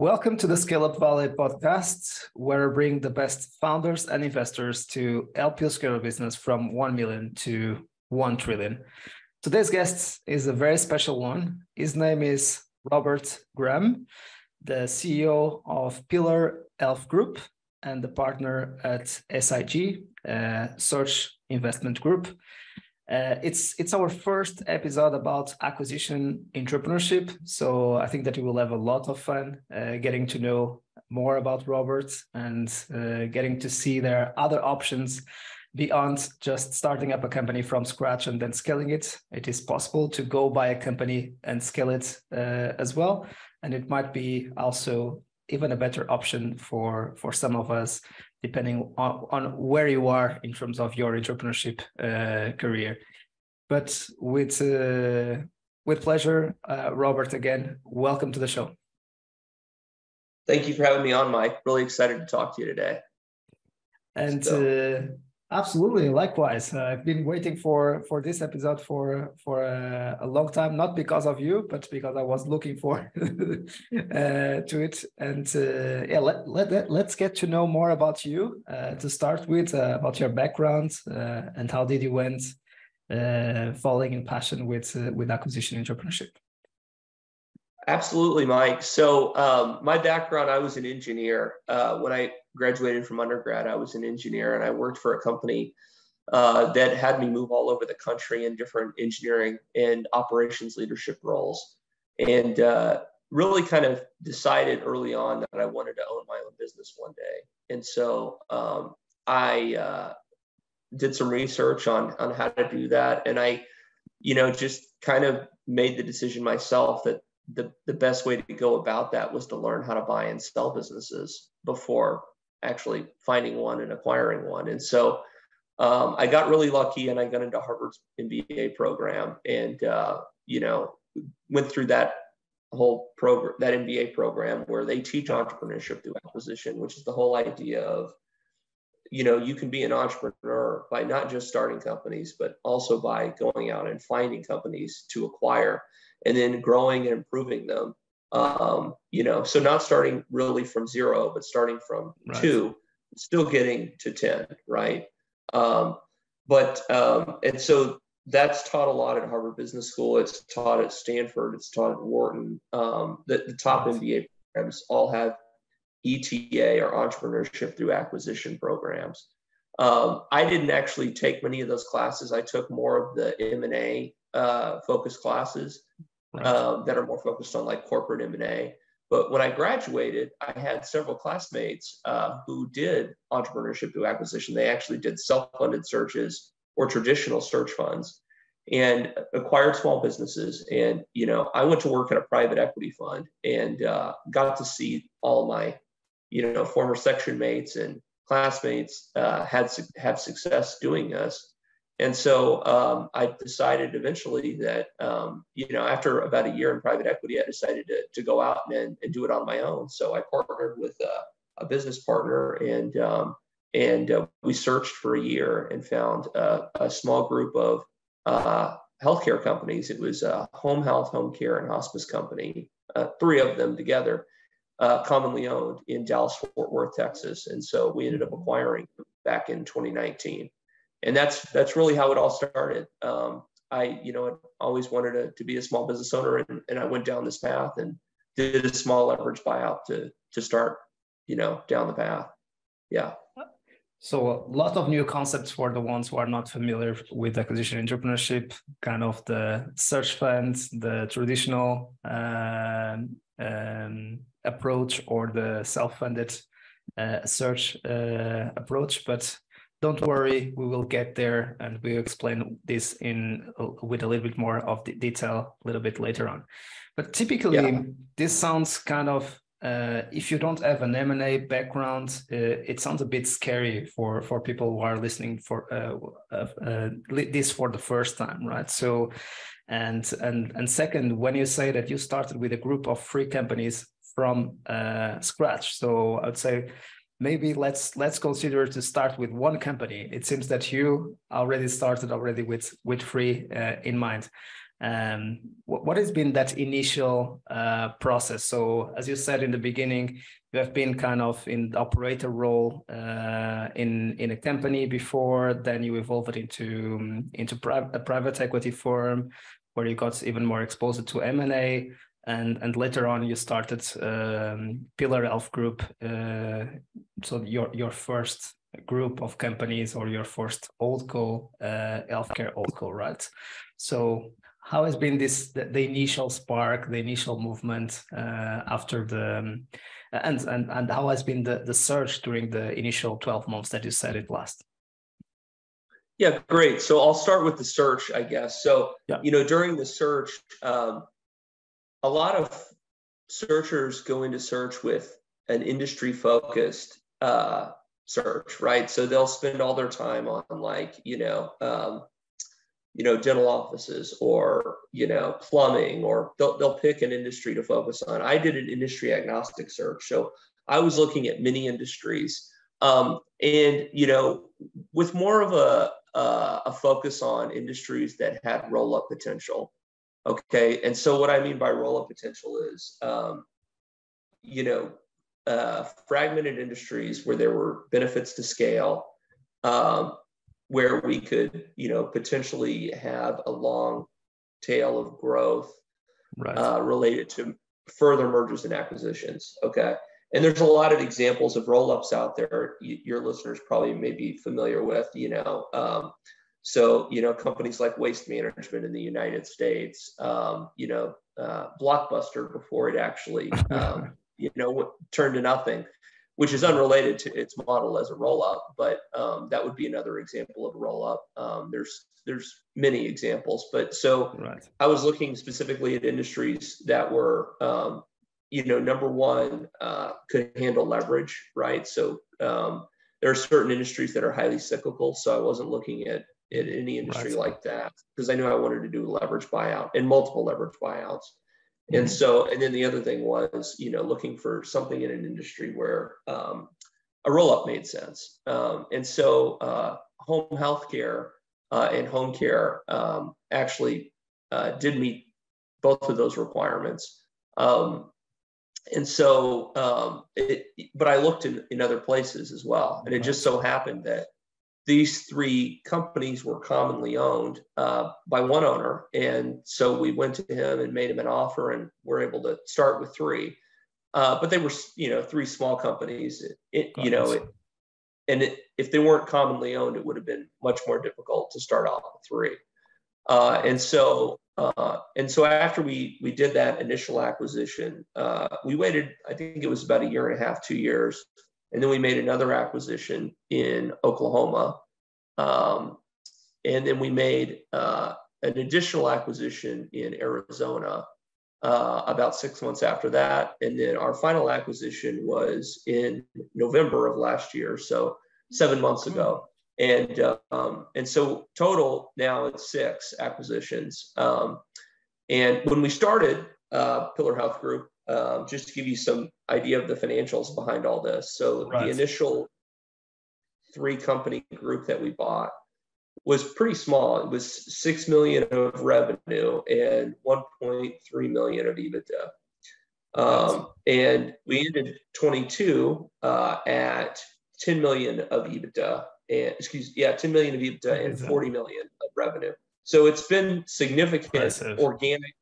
Welcome to the Scale Up Valley podcast, where we bring the best founders and investors to help you scale your business from 1 million to 1 trillion. Today's guest is a very special one. His name is Robert Graham, the CEO of Pillar Health Group and the partner at SIG, Search Investment Group. Uh, it's it's our first episode about acquisition entrepreneurship, so I think that we will have a lot of fun uh, getting to know more about Robert and uh, getting to see their other options beyond just starting up a company from scratch and then scaling it. It is possible to go buy a company and scale it uh, as well, and it might be also even a better option for for some of us depending on, on where you are in terms of your entrepreneurship uh, career. But with uh, with pleasure, uh, Robert. Again, welcome to the show. Thank you for having me on, Mike. Really excited to talk to you today. And. Uh, Absolutely. Likewise, uh, I've been waiting for for this episode for for a, a, long time, not because of you, but because I was looking for uh, to it. And uh, yeah, let, let let's get to know more about you uh, to start with, uh, about your background uh, and how did you went falling in passion with with acquisition entrepreneurship. Absolutely, Mike. So um, my background, I was an engineer when I graduated from undergrad, I was an engineer and I worked for a company uh, that had me move all over the country in different engineering and operations leadership roles. And uh, really kind of decided early on that I wanted to own my own business one day. And so um, I uh, did some research on, on how to do that. And I, you know, just kind of made the decision myself that the, the best way to go about that was to learn how to buy and sell businesses before actually finding one and acquiring one. And so um, I got really lucky and I got into Harvard's MBA program and, uh, you know, went through that whole program, that MBA program where they teach entrepreneurship through acquisition, which is the whole idea of, you know, you can be an entrepreneur by not just starting companies, but also by going out and finding companies to acquire and then growing and improving them um, you know, so not starting really from zero, but starting from right. two, still getting to 10, right? Um, but, um, and so that's taught a lot at Harvard Business School. It's taught at Stanford. It's taught at Wharton. Um, the, the top right. MBA programs all have ETA or entrepreneurship through acquisition programs. Um, I didn't actually take many of those classes. I took more of the M&A uh, focused classes um, that are more focused on like corporate M&A. But when I graduated, I had several classmates uh, who did entrepreneurship through acquisition. They actually did self-funded searches or traditional search funds and acquired small businesses. And, you know, I went to work at a private equity fund and uh, got to see all my, you know, former section mates and classmates uh, had have success doing this. And so um, I decided eventually that, um, you know, after about a year in private equity, I decided to, to go out and, and do it on my own. So I partnered with a, a business partner and, um, and uh, we searched for a year and found uh, a small group of uh, healthcare companies. It was a home health, home care, and hospice company, uh, three of them together, uh, commonly owned in Dallas, Fort Worth, Texas. And so we ended up acquiring back in 2019 and that's that's really how it all started. Um, I, you know, always wanted to, to be a small business owner, and, and I went down this path and did a small leverage buyout to to start, you know, down the path. Yeah. So a lot of new concepts for the ones who are not familiar with acquisition entrepreneurship, kind of the search funds, the traditional uh, um, approach, or the self-funded uh, search uh, approach. But don't worry, we will get there and we'll explain this in with a little bit more of the detail a little bit later on. But typically, yeah. this sounds kind of uh, if you don't have an M&A background, uh, it sounds a bit scary for for people who are listening for uh, uh, this for the first time, right? So, and and and second, when you say that you started with a group of three companies from uh, scratch, so I would say maybe let's let's consider to start with one company it seems that you already started already with with free uh, in mind Um, what, what has been that initial uh, process? So, as you said in the beginning, you have been kind of in the operator role uh, in in a company before. Then you evolved it into um, into pri- a private equity firm, where you got even more exposed to M and and later on you started um, Pillar Health Group. Uh, so your your first group of companies or your first holdco uh, healthcare holdco, right? So how has been this the, the initial spark, the initial movement uh, after the um, and and and how has been the the search during the initial twelve months that you said it last? Yeah, great. So I'll start with the search, I guess. So yeah. you know, during the search, um, a lot of searchers go into search with an industry focused uh, search, right? So they'll spend all their time on like, you know, um, you know, dental offices or, you know, plumbing, or they'll, they'll pick an industry to focus on. I did an industry agnostic search. So I was looking at many industries. Um, and, you know, with more of a, uh, a focus on industries that had roll up potential. Okay. And so what I mean by roll up potential is, um, you know, uh, fragmented industries where there were benefits to scale, um, where we could, you know, potentially have a long tail of growth right. uh, related to further mergers and acquisitions. Okay. And there's a lot of examples of roll ups out there. You, your listeners probably may be familiar with, you know. Um, so, you know, companies like Waste Management in the United States, um, you know, uh, Blockbuster before it actually um, you know turned to nothing which is unrelated to its model as a roll up but um, that would be another example of a roll up um, there's there's many examples but so right. i was looking specifically at industries that were um, you know number one uh, could handle leverage right so um, there are certain industries that are highly cyclical so i wasn't looking at at any industry right. like that because i knew i wanted to do leverage buyout and multiple leverage buyouts and mm-hmm. so, and then the other thing was, you know, looking for something in an industry where um, a roll up made sense. Um, and so, uh, home healthcare uh, and home care um, actually uh, did meet both of those requirements. Um, and so, um, it, but I looked in, in other places as well. And it just so happened that these three companies were commonly owned uh, by one owner. And so we went to him and made him an offer and we're able to start with three. Uh, but they were, you know, three small companies. It, you know, it, and it, if they weren't commonly owned, it would have been much more difficult to start off with three. Uh, and so, uh, and so after we we did that initial acquisition, uh, we waited. I think it was about a year and a half, two years and then we made another acquisition in Oklahoma. Um, and then we made uh, an additional acquisition in Arizona uh, about six months after that. And then our final acquisition was in November of last year, so seven months ago. And um, and so total now it's six acquisitions. Um, and when we started uh, Pillar Health Group, um, just to give you some idea of the financials behind all this. So right. the initial three company group that we bought was pretty small. It was six million of revenue and 1.3 million of EBITDA. Um, and we ended 22 uh, at 10 million of EBITDA and excuse yeah 10 million of EBITDA and 40 million of revenue. So it's been significant Impressive. organic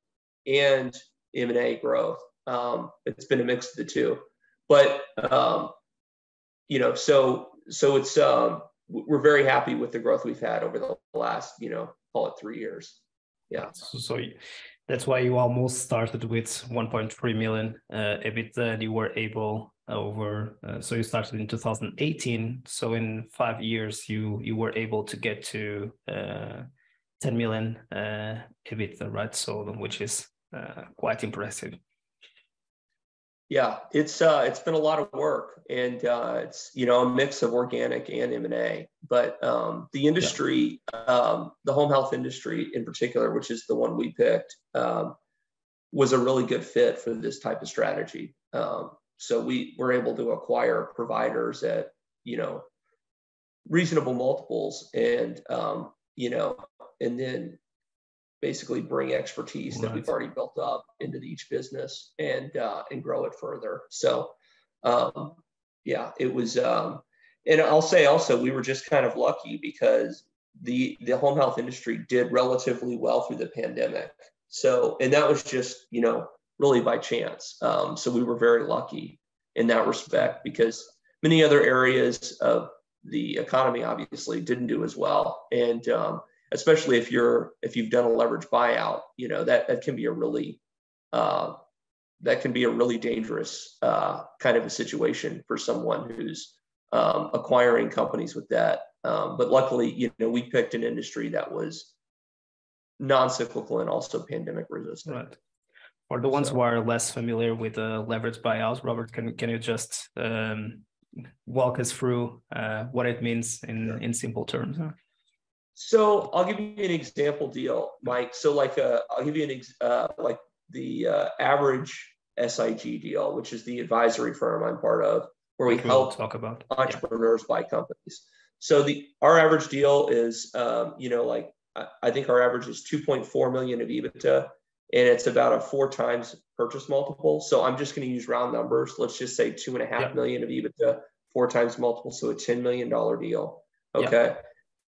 and M&A growth. Um, it's been a mix of the two, but um, you know, so so it's um, we're very happy with the growth we've had over the last you know call it three years. Yeah. So, so that's why you almost started with 1.3 million uh, EBITDA, you were able over. Uh, so you started in 2018. So in five years, you you were able to get to uh, 10 million uh, EBITDA, right? So which is uh, quite impressive. Yeah, it's uh, it's been a lot of work, and uh, it's you know a mix of organic and M and A. But um, the industry, yeah. um, the home health industry in particular, which is the one we picked, um, was a really good fit for this type of strategy. Um, so we were able to acquire providers at you know reasonable multiples, and um, you know, and then basically bring expertise right. that we've already built up into each business and uh, and grow it further. So, um, yeah, it was. Um, and I'll say also, we were just kind of lucky because the the home health industry did relatively well through the pandemic. So, and that was just you know really by chance. Um, so we were very lucky in that respect because many other areas of the economy obviously didn't do as well, and um, especially if you're if you've done a leverage buyout, you know that that can be a really uh, that can be a really dangerous uh, kind of a situation for someone who's um, acquiring companies with debt. Um, but luckily, you know, we picked an industry that was non-cyclical and also pandemic resistant. Right. For the ones so. who are less familiar with the leverage buyouts, Robert, can can you just um, walk us through uh, what it means in in simple terms? So I'll give you an example deal, Mike. So like uh, I'll give you an ex- uh, like the uh, average SIG deal, which is the advisory firm I'm part of, where we we'll help talk about entrepreneurs yeah. buy companies. So the our average deal is, um, you know, like I, I think our average is 2.4 million of EBITDA, and it's about a four times purchase multiple. So I'm just going to use round numbers. Let's just say two and a half yeah. million of EBITDA, four times multiple, so a 10 million dollar deal. Okay.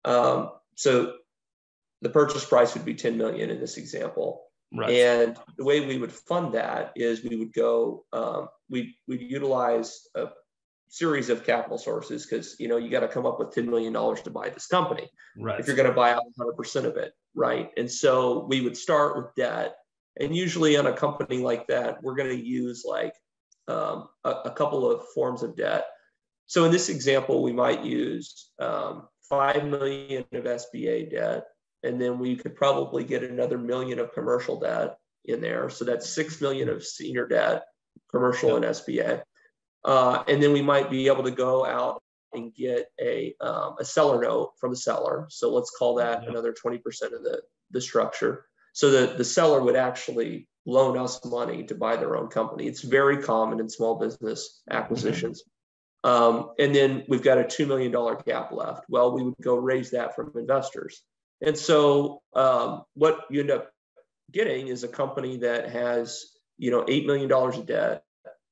Yeah. Um, so the purchase price would be 10 million in this example. Right. And the way we would fund that is we would go, um, we we'd utilize a series of capital sources because you know you got to come up with 10 million dollars to buy this company. Right. If you're going to buy out 100 percent of it, right? And so we would start with debt, and usually on a company like that, we're going to use like um, a, a, couple of forms of debt. So in this example, we might use um, 5 million of SBA debt, and then we could probably get another million of commercial debt in there. So that's 6 million of senior debt, commercial and SBA. Uh, and then we might be able to go out and get a, um, a seller note from the seller. So let's call that another 20% of the, the structure. So the, the seller would actually loan us money to buy their own company. It's very common in small business acquisitions. Um, and then we've got a $2 million gap left. Well, we would go raise that from investors. And so um, what you end up getting is a company that has, you know, $8 million of debt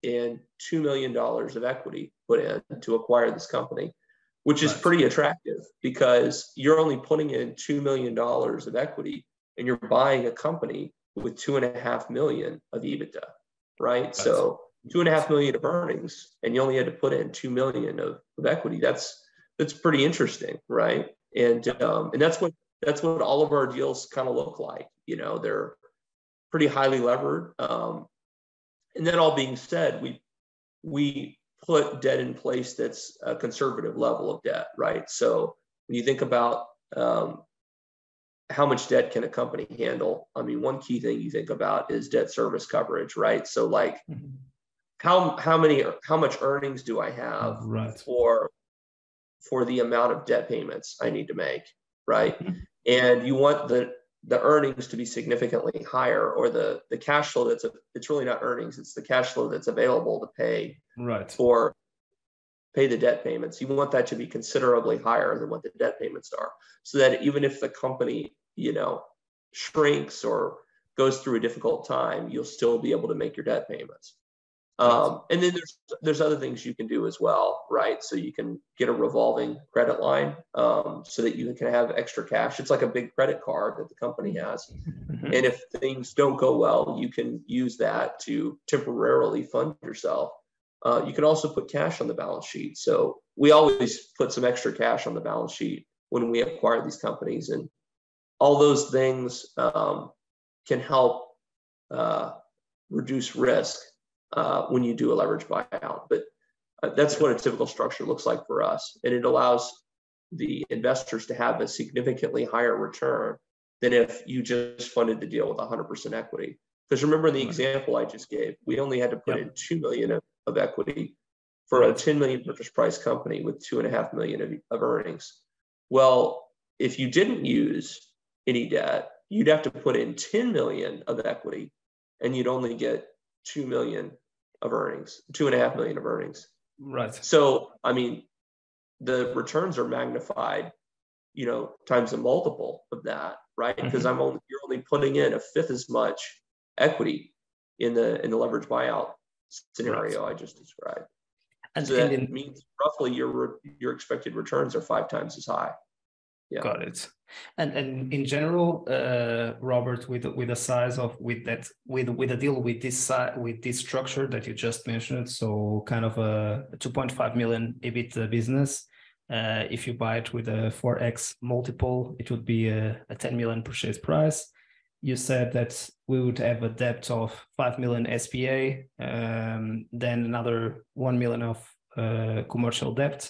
and $2 million of equity put in to acquire this company, which is pretty attractive because you're only putting in $2 million of equity and you're buying a company with two and a half million of EBITDA, right? That's, so two and a half million of earnings and you only had to put in two million of, of equity. That's that's pretty interesting right? And um, and that's what that's what all of our deals kind of look like you know? They're pretty highly levered um, and that all being said we we put debt in place that's a conservative level of debt right? So when you think about um, how much debt can a company handle i mean one key thing you think about is debt service coverage right? So like mm-hmm how how many how much earnings do I have right. for for the amount of debt payments I need to make, right? Mm-hmm. And you want the the earnings to be significantly higher, or the the cash flow that's a, it's really not earnings, it's the cash flow that's available to pay right for pay the debt payments. You want that to be considerably higher than what the debt payments are, so that even if the company you know shrinks or goes through a difficult time, you'll still be able to make your debt payments. Um, and then there's there's other things you can do as well, right? So you can get a revolving credit line um, so that you can have extra cash. It's like a big credit card that the company has, mm-hmm. and if things don't go well, you can use that to temporarily fund yourself. Uh, you can also put cash on the balance sheet. So we always put some extra cash on the balance sheet when we acquire these companies, and all those things um, can help uh, reduce risk uh, when you do a leverage buyout. But uh, that's what a typical structure looks like for us. And it allows the investors to have a significantly higher return than if you just funded the deal with 100% equity. Because remember the example I just gave, we only had to put yep. in 2 million of, of equity for a 10 million purchase price company with two and a half million of, of earnings. Well, if you didn't use any debt, you'd have to put in 10 million of equity and you'd only get 2 million of earnings, two and a half million of earnings. Right. So, I mean, the returns are magnified, you know, times a multiple of that, right? Because mm-hmm. I'm only, you're only putting in a fifth as much equity in the in the leverage buyout scenario right. I just described. And so that in, means roughly your your expected returns are five times as high. Yeah. Got it. And and in general, uh, Robert, with with the size of with that with with a deal with this size with this structure that you just mentioned, so kind of a, a 2.5 million EBIT business. Uh, if you buy it with a 4x multiple, it would be a, a 10 million purchase price. You said that we would have a debt of 5 million SBA, um, then another 1 million of uh, commercial debt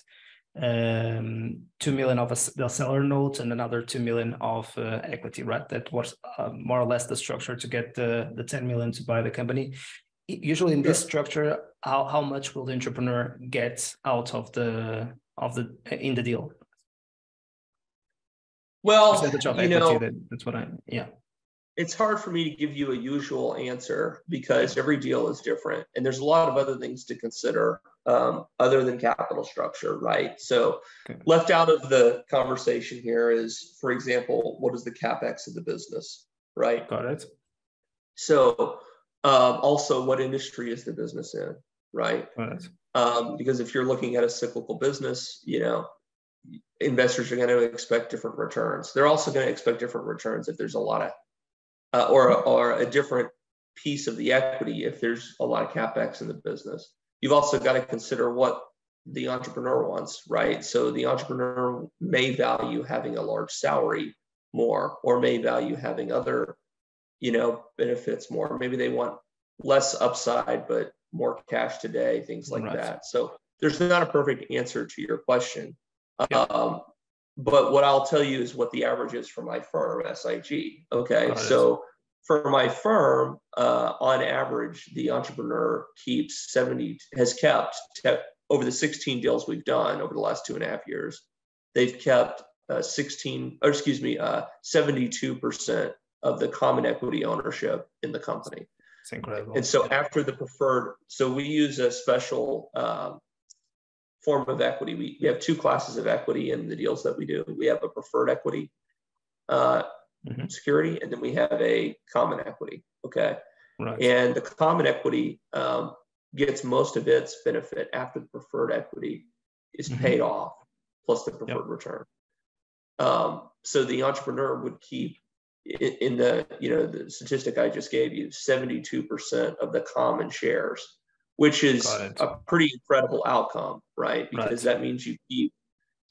um, 2 million of a, the seller note and another 2 million of uh, equity, right? That was uh, more or less the structure to get the, the 10 million to buy the company. Usually in this structure, how, how much will the entrepreneur get out of the of the in the deal? Well, percentage of equity, know, that, that's what I yeah it's hard for me to give you a usual answer because every deal is different and there's a lot of other things to consider um, other than capital structure right so okay. left out of the conversation here is for example what is the capex of the business right got it so um, also what industry is the business in right got it. Um, because if you're looking at a cyclical business you know investors are going to expect different returns they're also going to expect different returns if there's a lot of uh, or, or a different piece of the equity if there's a lot of capex in the business. You've also got to consider what the entrepreneur wants, right? So the entrepreneur may value having a large salary more, or may value having other, you know, benefits more. Maybe they want less upside but more cash today, things like right. that. So there's not a perfect answer to your question. Yeah. Um, but what I'll tell you is what the average is for my firm, SIG. Okay. So for my firm, uh, on average, the entrepreneur keeps 70, has kept over the 16 deals we've done over the last two and a half years, they've kept uh, 16, or excuse me, uh, 72% of the common equity ownership in the company. It's incredible. And so after the preferred, so we use a special um, form of equity. We, we have two classes of equity in the deals that we do. We have a preferred equity uh, mm-hmm. security, and then we have a common equity. Okay. Right. And the common equity um, gets most of its benefit after the preferred equity is mm-hmm. paid off, plus the preferred yep. return. Um, so the entrepreneur would keep in, in the you know the statistic I just gave you, 72% of the common shares which is a pretty incredible outcome, right? Because right. that means you keep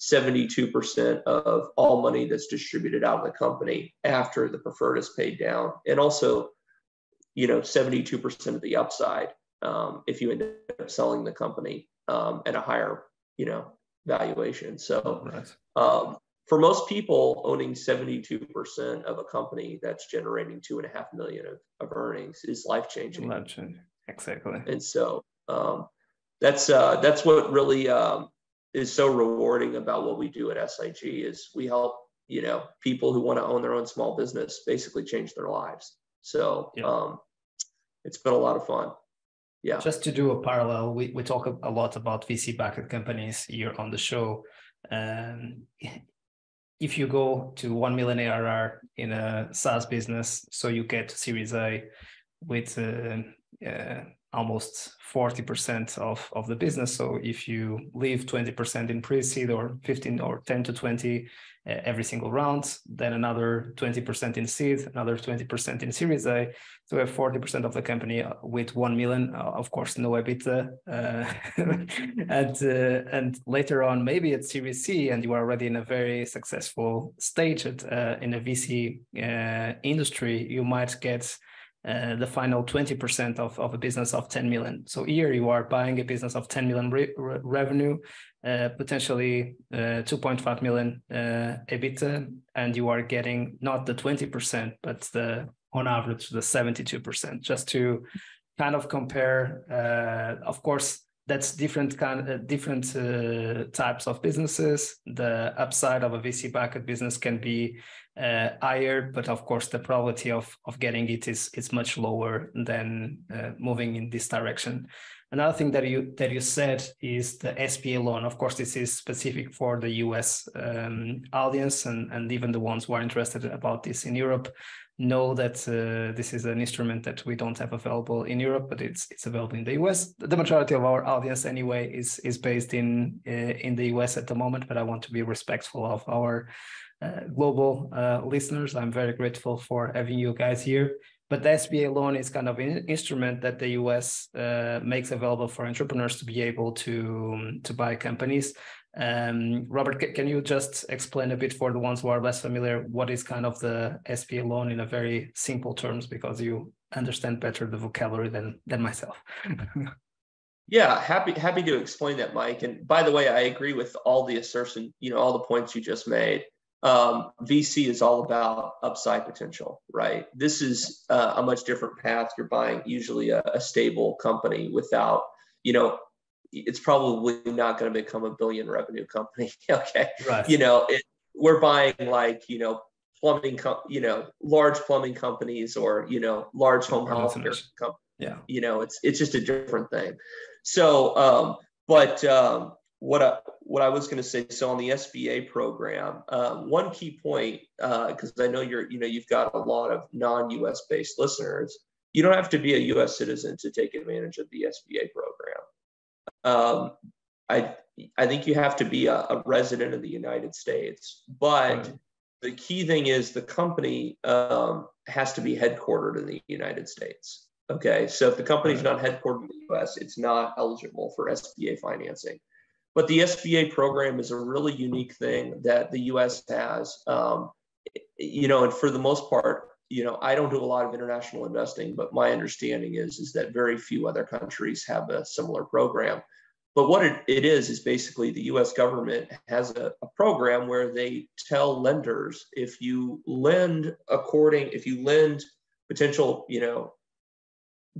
72% of all money that's distributed out of the company after the preferred is paid down. And also, you know, 72% of the upside um, if you end up selling the company um, at a higher, you know, valuation. So right. um, for most people, owning 72% of a company that's generating two and a half million of, of earnings is life changing. Life changing. Exactly. And so um, that's uh, that's what really um, is so rewarding about what we do at SIG is we help you know people who want to own their own small business basically change their lives. So yeah. um, it's been a lot of fun. Yeah. Just to do a parallel, we, we talk a lot about VC backed companies here on the show. Um, if you go to 1 million ARR in a SaaS business, so you get Series A with uh, uh, almost 40% of, of the business. So if you leave 20% in pre-seed or 15 or 10 to 20 uh, every single round, then another 20% in seed, another 20% in Series A. So we have 40% of the company uh, with 1 million, uh, of course, no EBITDA. Uh, and, uh, and later on, maybe at Series C, and you are already in a very successful stage at, in a VC industry, you might get uh, the final 20% of, of a business of 10 million. So here you are buying a business of 10 million re- re- revenue, uh, potentially uh, 2.5 million uh, EBITDA, and you are getting not the 20%, but the on average the 72%. Just to kind of compare, uh, of course, that's different kind different types of businesses. The upside of a VC backed business can be uh, higher, but of course the probability of of getting it is is much lower than uh, moving in this direction. Another thing that you that you said is the SBA loan. Of course, this is specific for the US um, audience and, and even the ones who are interested about this in Europe know that uh, this is an instrument that we don't have available in Europe, but it's it's available in the US. The majority of our audience, anyway, is is based in uh, in the US at the moment. But I want to be respectful of our global uh, listeners. I'm very grateful for having you guys here. But the SBA loan is kind of an instrument that the US uh, makes available for entrepreneurs to be able to um, to buy companies. Um, Robert, can you just explain a bit for the ones who are less familiar what is kind of the SBA loan in a very simple terms because you understand better the vocabulary than than myself. yeah, happy happy to explain that, Mike. And by the way, I agree with all the assertion, you know, all the points you just made. Um, VC is all about upside potential, right? This is uh, a much different path. You're buying usually a, a stable company without, you know, it's probably not going to become a billion revenue company. okay. Right. You know, it, we're buying like, you know, plumbing, com- you know, large plumbing companies or, you know, large home health care companies. Yeah. You know, it's, it's just a different thing. So, um, but, um, what I, what I was going to say, so on the SBA program, um, one key point, because uh, I know you're, you know, you've got a lot of non-U.S. based listeners. You don't have to be a U.S. citizen to take advantage of the SBA program. Um, I I think you have to be a, a, resident of the United States, but right. the key thing is the company um, has to be headquartered in the United States. Okay, so if the company is not headquartered in the U.S., it's not eligible for SBA financing. But the SBA program is a really unique thing that the U.S. has. Um, you know, and for the most part, you know, I don't do a lot of international investing, but my understanding is is that very few other countries have a similar program. But what it, it is is basically the U.S. government has a, a program where they tell lenders if you lend according if you lend potential you know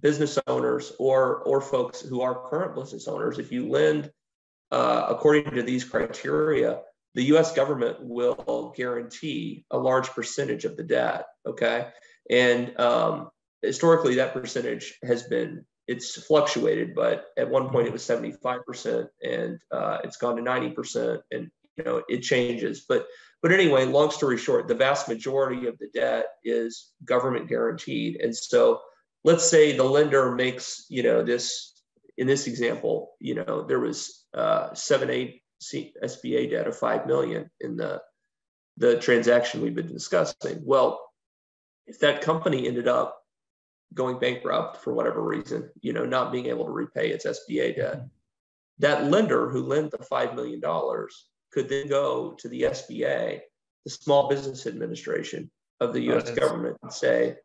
business owners or or folks who are current business owners if you lend uh, according to these criteria the US government will guarantee a large percentage of the debt. Okay. And um, historically, that percentage has been, it's fluctuated, but at one point it was 75% and uh, it's gone to 90% and, you know, it changes. But, but anyway, long story short, the vast majority of the debt is government guaranteed. And so let's say the lender makes, you know, this, in this example, you know, there was uh, seven, eight SBA debt of five million in the the transaction we've been discussing. Well, if that company ended up going bankrupt for whatever reason, you know, not being able to repay its SBA debt, that lender who lent the five million dollars could then go to the SBA, the Small Business Administration of the U.S. government, and say,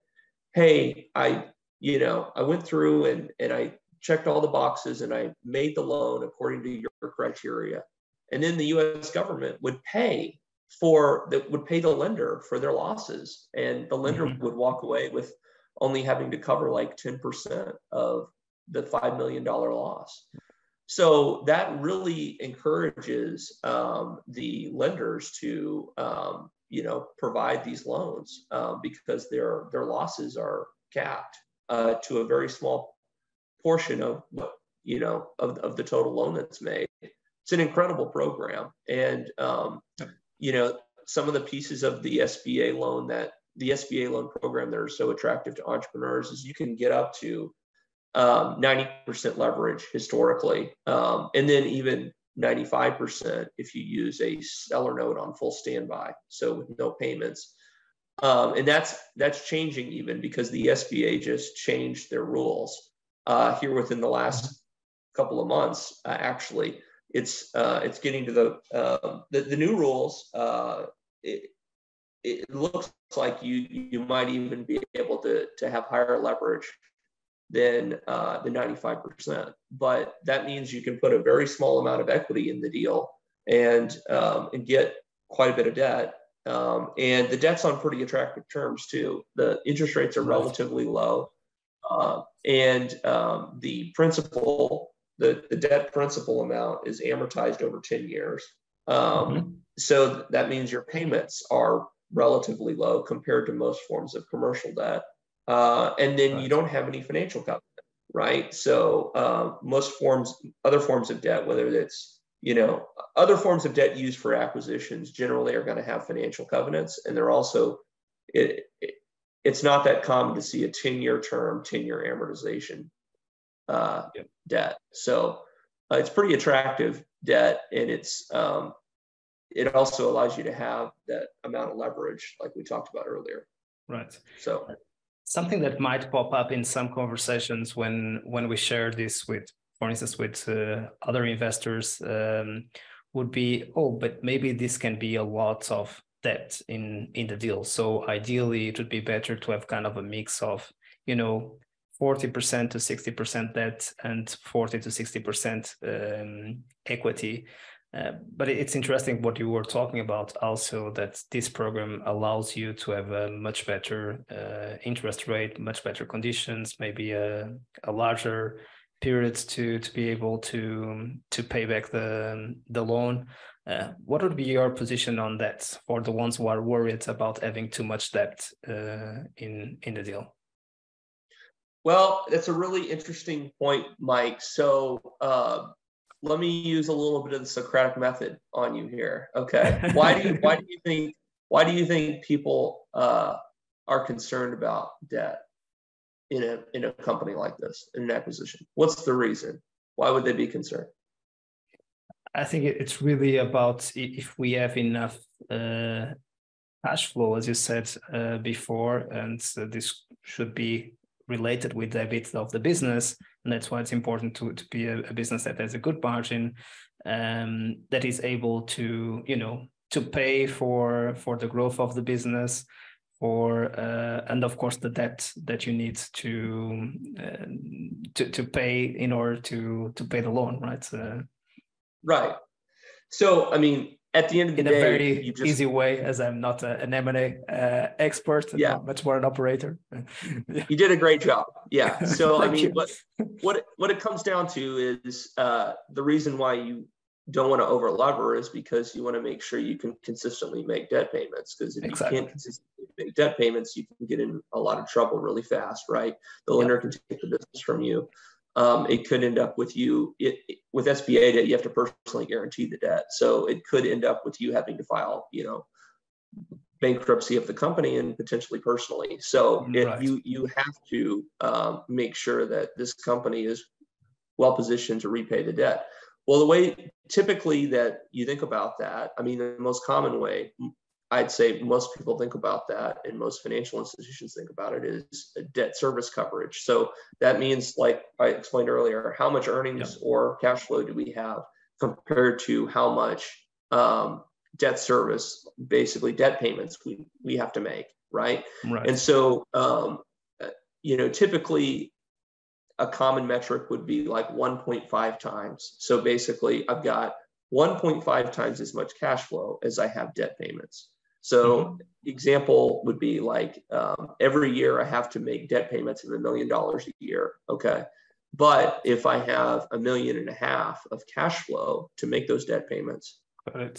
"Hey, I, you know, I went through and and I checked all the boxes and I made the loan according to your criteria and then the U.S. government would pay for that would pay the lender for their losses, and the lender mm-hmm. would walk away with only having to cover like 10% of the $5 million loss. So that really encourages um, the lenders to, um, you know, provide these loans um, because their their losses are capped uh, to a very small portion of what you know of, of the total loan that's made it's an incredible program. And, um, you know, some of the pieces of the SBA loan that the SBA loan program that are so attractive to entrepreneurs is you can get up to um, 90% leverage historically, um, and then even 95% if you use a seller note on full standby, so with no payments. Um, and that's that's changing even because the SBA just changed their rules uh, here within the last couple of months, uh, actually it's uh, it's getting to the uh, the, the, new rules. Uh, it, it looks like you you might even be able to to have higher leverage than uh, the 95%. But that means you can put a very small amount of equity in the deal and um, and get quite a bit of debt. Um, and the debt's on pretty attractive terms too. The interest rates are relatively low, uh, and um, the principal the, the debt principal amount is amortized over 10 years. Um, mm-hmm. So that means your payments are relatively low compared to most forms of commercial debt. Uh, and then you don't have any financial covenant, right? So uh, most forms, other forms of debt, whether it's you know other forms of debt used for acquisitions, generally are going to have financial covenants, and they're also it, it, it's not that common to see a 10 year term, 10 year amortization uh, yep. debt. So uh, it's pretty attractive debt, and it's um, it also allows you to have that amount of leverage, like we talked about earlier. Right. So something that might pop up in some conversations when when we share this with, for instance, with uh, other investors, um, would be, oh, but maybe this can be a lot of debt in in the deal. So ideally, it would be better to have kind of a mix of, you know, 40% to 60% debt and 40 to 60% um, equity. Uh, but it's interesting what you were talking about also that this program allows you to have a much better uh, interest rate, much better conditions, maybe a, a larger period to to be able to to pay back the the loan. Uh, what would be your position on that for the ones who are worried about having too much debt uh, in in the deal? Well, that's a really interesting point, Mike. So uh, let me use a little bit of the Socratic method on you here. Okay, why do you why do you think why do you think people uh, are concerned about debt in a in a company like this in an acquisition? What's the reason? Why would they be concerned? I think it's really about if we have enough uh, cash flow, as you said uh, before, and this should be related with the EBITDA of the business and that's why it's important to, to be a, a business that has a good margin um, that is able to you know to pay for for the growth of the business or uh, and of course the debt that you need to uh, to to pay in order to to pay the loan right? Uh, right so i mean at the end of the in day, a very just, easy way, as I'm not a, an M&A uh, expert, yeah, much more an operator. You did a great job. Yeah. So I mean, what what what it comes down to is uh, the reason why you don't want to overlever is because you want to make sure you can consistently make debt payments. Because if exactly. you can't consistently make debt payments, you can get in a lot of trouble really fast, right? The lender can take the business from you um, it could end up with you it, with SBA that you have to personally guarantee the debt. So it could end up with you having to file, you know, bankruptcy of the company and potentially personally. So it, right. you you have to um, make sure that this company is well positioned to repay the debt. Well, the way typically that you think about that, I mean, the most common way I'd say most people think about that and most financial institutions think about it is debt service coverage. So that means, like I explained earlier, how much earnings yeah. or cash flow do we have compared to how much um, debt service, basically debt payments we, we have to make, right? right. And so, um, you know, typically a common metric would be like 1.5 times. So basically, I've got 1.5 times as much cash flow as I have debt payments. So mm-hmm. example would be like um, every year I have to make debt payments of a million dollars a year. Okay. But if I have a million and a half of cash flow to make those debt payments,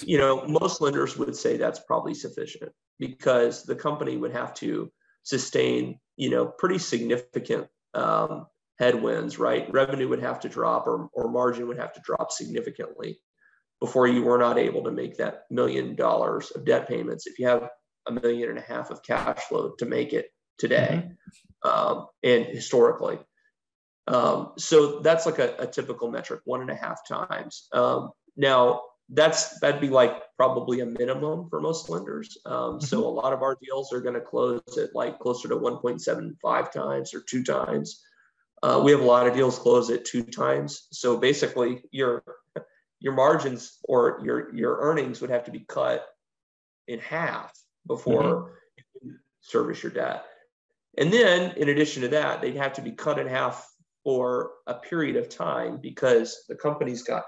you know, most lenders would say that's probably sufficient because the company would have to sustain, you know, pretty significant um, headwinds, right? Revenue would have to drop or, or margin would have to drop significantly before you were not able to make that million dollars of debt payments if you have a million and a half of cash flow to make it today mm-hmm. um, and historically. Um, so that's like a, a, typical metric one and a half times. Um, now that's that'd be like probably a minimum for most lenders. Um, mm-hmm. so a lot of our deals are going to close at like closer to 1.75 times or two times. Uh, we have a lot of deals close at two times. So basically you're your margins or your your earnings would have to be cut in half before mm-hmm. you service your debt. And then in addition to that, they'd have to be cut in half for a period of time because the company's got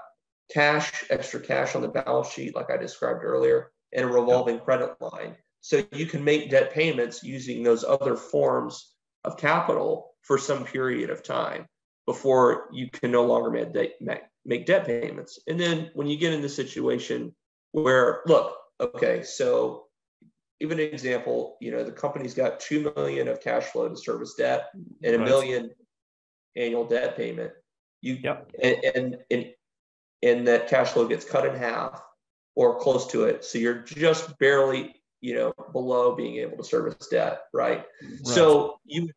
cash, extra cash on the balance sheet, like I described earlier, and a revolving credit line. So you can make debt payments using those other forms of capital for some period of time before you can no longer make debt, make debt payments. And then when you get in the situation where, look, okay, so even an example, you know, the company's got two million of cash flow to service debt and a right. million annual debt payment. You yep. and, and and and that cash flow gets cut in half or close to it. So you're just barely, you know, below being able to service debt, right? right. So you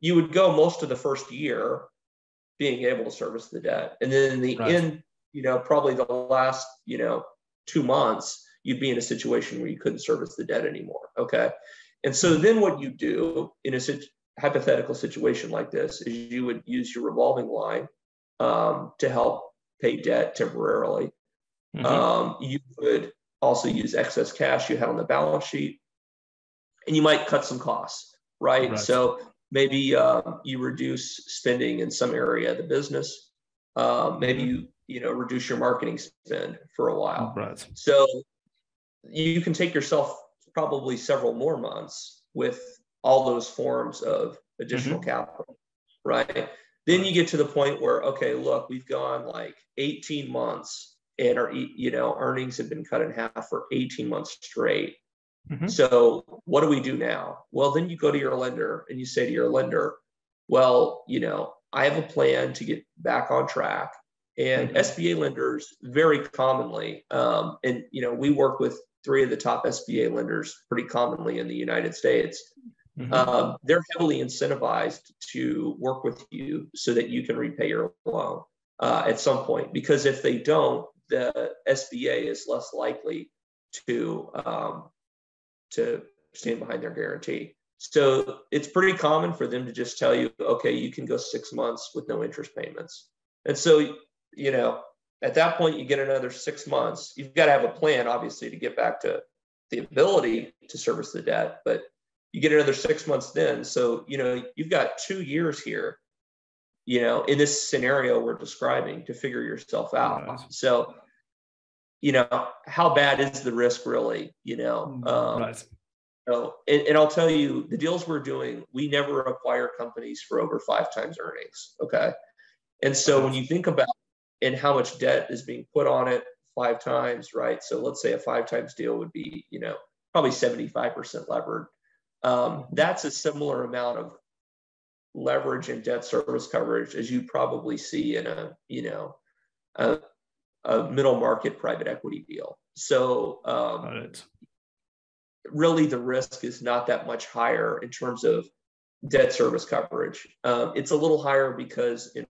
you would go most of the first year being able to service the debt. And then in the right. end, you know, probably the last, you know, two months, you'd be in a situation where you couldn't service the debt anymore. Okay. And so then what you do in a hypothetical situation like this is you would use your revolving line um, to help pay debt temporarily. Mm-hmm. Um, you would also use excess cash you had on the balance sheet, and you might cut some costs, right? right. So maybe um, you reduce spending in some area of the business. Um, maybe mm-hmm. you you know reduce your marketing spend for a while. Right. So you can take yourself probably several more months with all those forms of additional mm-hmm. capital, right? Then you get to the point where okay, look, we've gone like 18 months and our you know earnings have been cut in half for 18 months straight Mm-hmm. So what do we do now? Well, then you go to your lender and you say to your lender, well, you know, I have a plan to get back on track. And mm-hmm. SBA lenders very commonly, um, and you know, we work with three of the top SBA lenders pretty commonly in the United States. Mm-hmm. Um, they're heavily incentivized to work with you so that you can repay your loan uh, at some point. Because if they don't, the SBA is less likely to um, to stand behind their guarantee. So it's pretty common for them to just tell you, okay, you can go six months with no interest payments. And so, you know, at that point, you get another six months. You've got to have a plan, obviously, to get back to the ability to service the debt, but you get another six months then. So, you know, you've got two years here, you know, in this scenario we're describing to figure yourself out. So, you know, how bad is the risk really? You know, mm, um, right. So, and, and, I'll tell you, the deals we're doing, we never acquire companies for over five times earnings. Okay. And so when you think about and how much debt is being put on it five times, right? So let's say a five times deal would be, you know, probably 75% levered. Um, mm-hmm. that's a similar amount of leverage and debt service coverage as you probably see in a, you know, a, a middle market private equity deal. So um, really the risk is not that much higher in terms of debt service coverage. Um, it's a little higher because in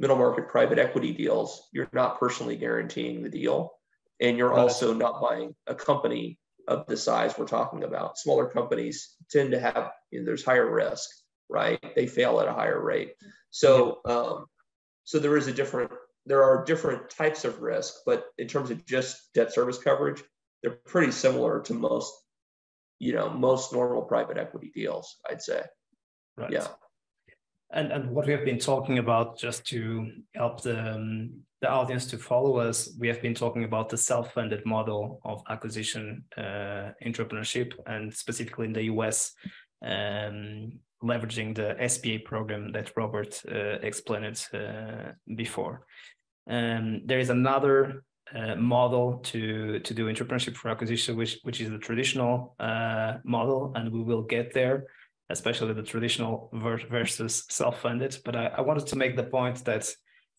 middle market private equity deals, you're not personally guaranteeing the deal. And you're also not buying a company of the size we're talking about. Smaller companies tend to have, you know, there's higher risk, right? They fail at a higher rate. So, um, so there is a different there are different types of risk, but in terms of just debt service coverage, they're pretty similar to most, you know, most normal private equity deals, I'd say. Right. Yeah. And and what we have been talking about, just to help the um, the audience to follow us, we have been talking about the self-funded model of acquisition uh, entrepreneurship, and specifically in the US, um, leveraging the SBA program that Robert uh, explained uh, before. Um, there is another uh, model to to do entrepreneurship for acquisition, which which is the traditional uh, model, and we will get there, especially the traditional versus self-funded. But I, I, wanted to make the point that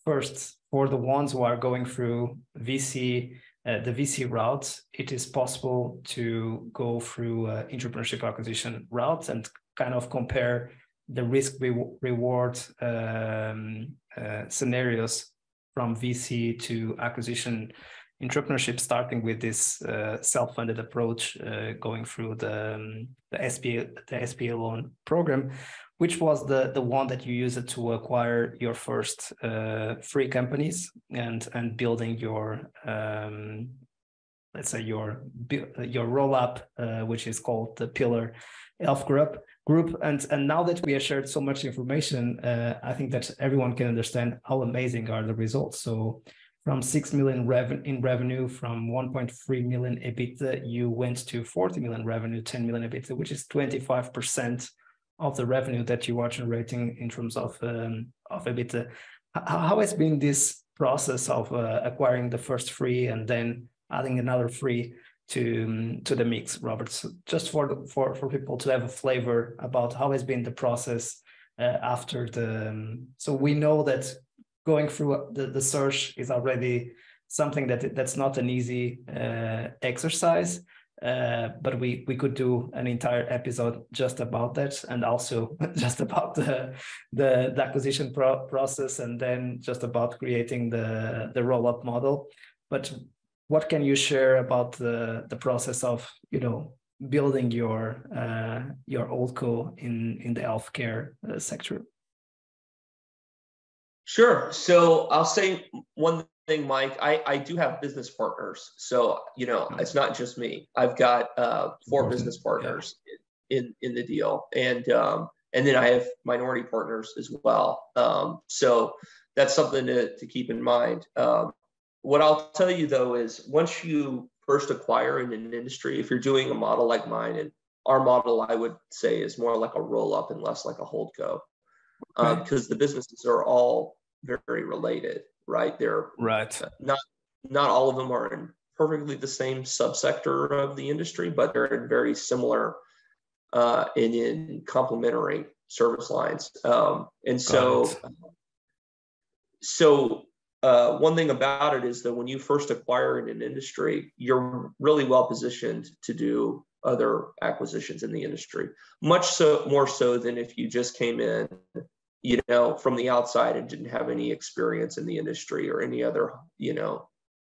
first, for the ones who are going through VC, uh, the VC route, it is possible to go through uh, entrepreneurship acquisition route and kind of compare the risk reward um, uh, scenarios from VC to acquisition entrepreneurship, starting with this uh, self-funded approach, uh, going through the, um, the SBA the SBA loan program, which was the the one that you used to acquire your first uh, free companies and and building your um, let's say your your roll up, uh, which is called the Pillar Health Group group. And and now that we have shared so much information uh, i think that everyone can understand how amazing are the results. So from 6 million revenue in revenue from 1.3 million ebitda you went to 40 million revenue 10 million ebitda which is 25% of the revenue that you are generating in terms of um, of ebitda. How, has been this process of uh, acquiring the first free and then adding another free to to the mix, Robert. So just for for for people to have a flavor about how has been the process uh, after the. Um, so we know that going through the, the search is already something that that's not an easy uh, exercise. Uh, but we we could do an entire episode just about that and also just about the the, the acquisition pro- process and then just about creating the the roll up model but what can you share about the the process of you know building your uh, your holdco in in the healthcare uh, sector sure so i'll say one thing, Mike. I, I do have business partners. So, you know, it's not just me. I've got uh, four business partners yeah. in, in the deal. And, um, and then I have minority partners as well. Um, so that's something to, to keep in mind. Um, what I'll tell you though is once you first acquire in an industry, if you're doing a model like mine, and our model, I would say, is more like a roll up and less like a hold co, because um, the businesses are all very related right? They're right. Not not all of them are in perfectly the same subsector of the industry, but they're in very similar uh, and in complementary service lines. Um, and so, so uh, one thing about it is that when you first acquire in an industry, you're really well positioned to do other acquisitions in the industry, much so more so than if you just came in you know, from the outside and didn't have any experience in the industry or any other, you know,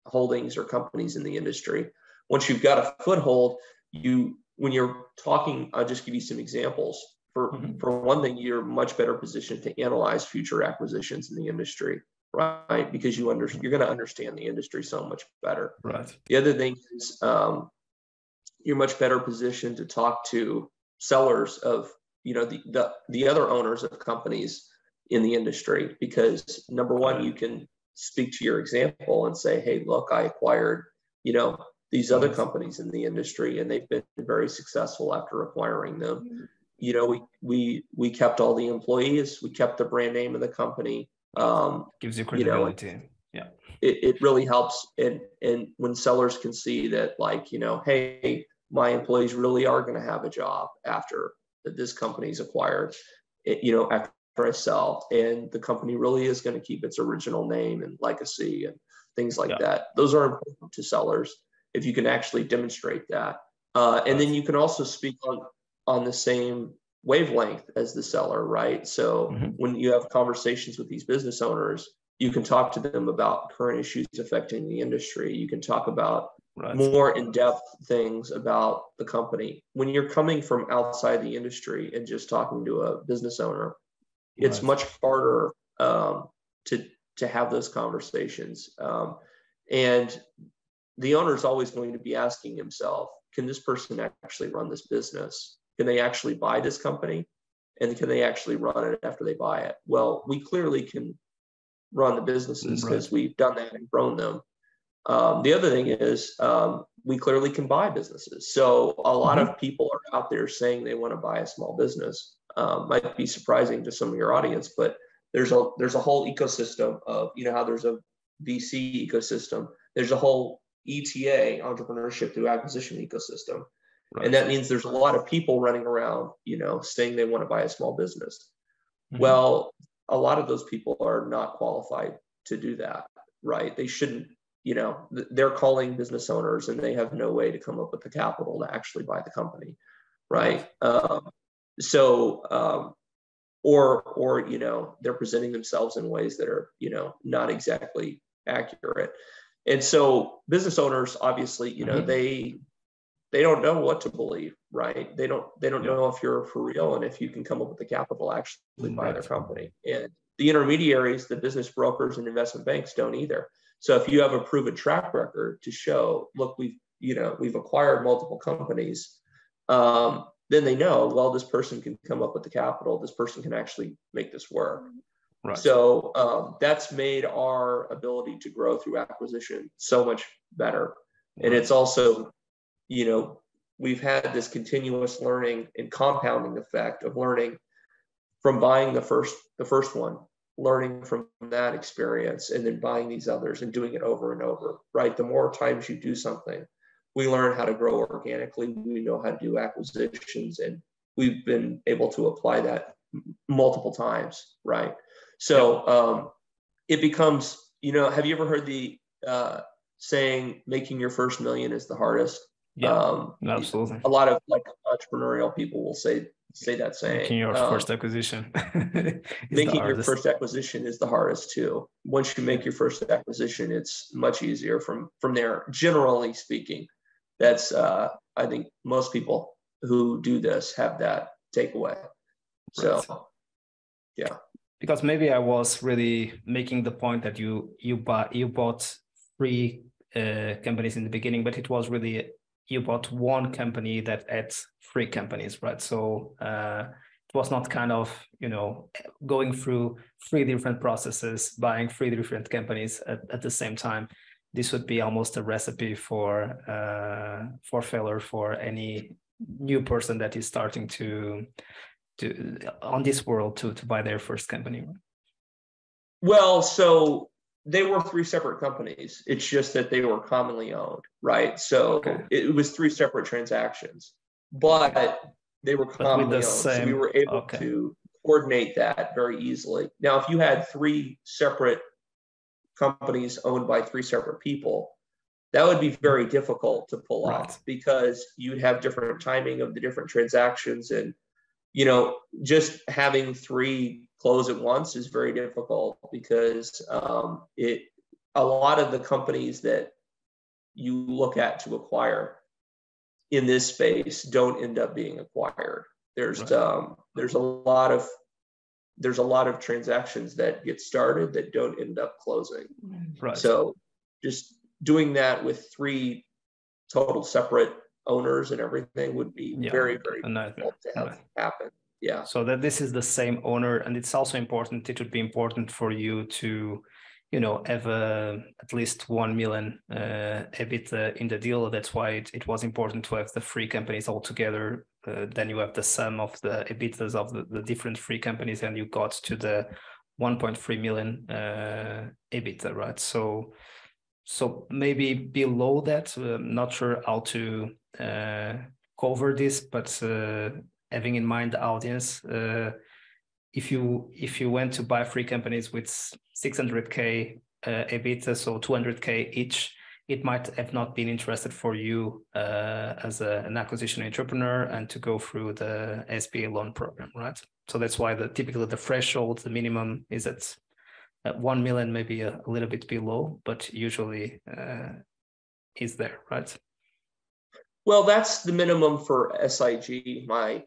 holdings or companies in the industry. Once you've got a foothold, you when you're talking, I'll just give you some examples. For mm-hmm. for one thing, you're much better positioned to analyze future acquisitions in the industry, right? Because you under you're going to understand the industry so much better. Right. The other thing is um, you're much better positioned to talk to sellers of you know the, the the other owners of companies in the industry because number one you can speak to your example and say hey look i acquired you know these other companies in the industry and they've been very successful after acquiring them mm-hmm. you know we we we kept all the employees we kept the brand name of the company um gives you credibility you know, yeah it, it really helps and and when sellers can see that like you know hey my employees really are going to have a job after that this company's acquired, it, you know, after I sell, and the company really is going to keep its original name and legacy and things like yeah. that. Those are important to sellers if you can actually demonstrate that. Uh, and then you can also speak on on the same wavelength as the seller, right? So mm-hmm. when you have conversations with these business owners, you can talk to them about current issues affecting the industry. You can talk about right. more in-depth things about the company when you're coming from outside the industry and just talking to a business owner it's right. much harder um, to to have those conversations um, and the owner is always going to be asking himself can this person actually run this business can they actually buy this company and can they actually run it after they buy it well we clearly can run the businesses because right. we've done that and grown them um, the other thing is um, we clearly can buy businesses. So a lot mm-hmm. of people are out there saying they want to buy a small business. Um, might be surprising to some of your audience, but there's a there's a whole ecosystem of you know how there's a VC ecosystem. There's a whole ETA entrepreneurship through acquisition ecosystem, right. and that means there's a lot of people running around you know saying they want to buy a small business. Mm-hmm. Well, a lot of those people are not qualified to do that, right? They shouldn't you know they're calling business owners and they have no way to come up with the capital to actually buy the company right um, so um, or or you know they're presenting themselves in ways that are you know not exactly accurate and so business owners obviously you know mm-hmm. they they don't know what to believe right they don't they don't know if you're for real and if you can come up with the capital actually buy their company and the intermediaries the business brokers and investment banks don't either so if you have a proven track record to show, look, we've you know we've acquired multiple companies, um, then they know, well, this person can come up with the capital. This person can actually make this work. Right. So um, that's made our ability to grow through acquisition so much better. Right. And it's also, you know, we've had this continuous learning and compounding effect of learning from buying the first the first one learning from that experience and then buying these others and doing it over and over, right? The more times you do something, we learn how to grow organically. We know how to do acquisitions, and we've been able to apply that multiple times, right? So um, it becomes, you know, have you ever heard the uh, saying making your first million is the hardest? Yeah, um, absolutely. A lot of like entrepreneurial people will say say that saying. Making your um, first acquisition. making your first acquisition is the hardest too. Once you make your first acquisition, it's much easier from from there. Generally speaking, that's uh, I think most people who do this have that takeaway. Right. So, yeah. Because maybe I was really making the point that you you bought you bought three uh, companies in the beginning, but it was really you bought one company that adds three companies, right? So uh, it was not kind of you know going through three different processes, buying three different companies at, at the same time. This would be almost a recipe for uh, for failure for any new person that is starting to to on this world to to buy their first company. Well, so they were three separate companies. It's just that they were commonly owned, right? So okay. it was three separate transactions, but they were commonly owned. Same... So we were able okay. to coordinate that very easily. Now, if you had three separate companies owned by three separate people, that would be very difficult to pull right. off because you'd have different timing of the different transactions and you know just having three close at once is very difficult because um, it a lot of the companies that you look at to acquire in this space don't end up being acquired. There's right. um, there's a lot of there's a lot of transactions that get started that don't end up closing. Right. So just doing that with three total separate owners and everything would be yeah. very very difficult to have right. happen yeah. So that this is the same owner and it's also important it would be important for you to you know have a, at least 1 million uh, ebit in the deal. That's why it, it was important to have the three companies all together uh, then you have the sum of the ebitas of the, the different three companies and you got to the 1.3 million uh, ebitda right? So so maybe below that i'm uh, not sure how to uh, cover this but uh, having in mind the audience uh, if you if you went to buy three companies with 600k uh, EBITDA, so 200k each, it might have not been interested for you uh, as a, an acquisition entrepreneur and to go through the SBA loan program, right? So that's why the typically the threshold, the minimum is at, at one million, maybe a, a little bit below, but usually uh, is there, right? Well, that's the minimum for SIG, my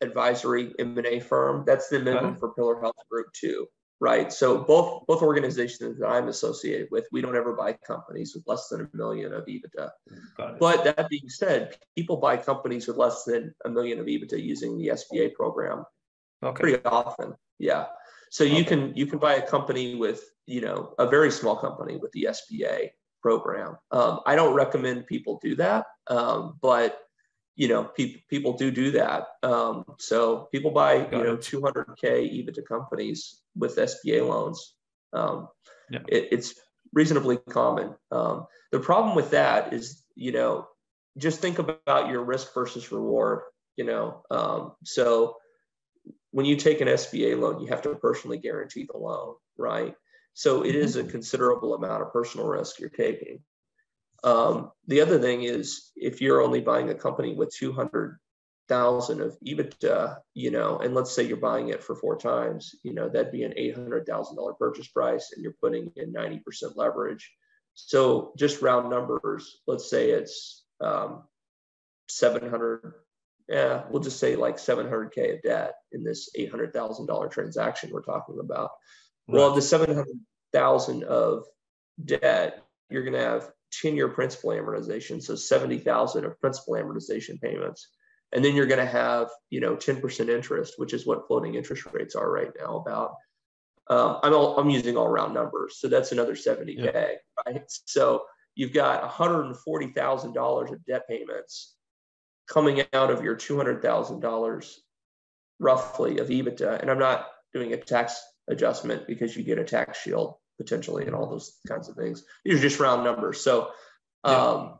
advisory M&A firm. That's the minimum for Pillar Health Group too, right? So both both organizations that I'm associated with, we don't ever buy companies with less than a million of EBITDA. But that being said, people buy companies with less than a million of EBITDA using the SBA program okay. pretty often. Yeah. So okay. you can you can buy a company with you know a very small company with the SBA program. Um, I don't recommend people do that, um, but you know, people people do do that. Um, so people buy Got you know 200k EBITDA companies with SBA loans. Um, yeah. it, it's reasonably common. Um, the problem with that is, you know, just think about your risk versus reward. You know, um, so when you take an SBA loan, you have to personally guarantee the loan, right? So it is a mm-hmm. considerable amount of personal risk you're taking. Um, the other thing is if you're only buying a company with 200,000 of EBITDA, you know, and let's say you're buying it for four times, you know, that'd be an $800,000 purchase price and you're putting in 90% leverage. So just round numbers, let's say it's um, 700, yeah, we'll just say like 700K of debt in this $800,000 transaction we're talking about. Well, the 700,000 of debt, you're going to have 10 year principal amortization. So 70,000 of principal amortization payments. And then you're going to have, you know, 10% interest, which is what floating interest rates are right now about. Um, I'm, all, I'm using all round numbers. So that's another 70K, yeah. right? So you've got $140,000 of debt payments coming out of your $200,000 roughly of EBITDA. And I'm not doing a tax adjustment because you get a tax shield potentially and all those kinds of things. These are just round numbers. So um,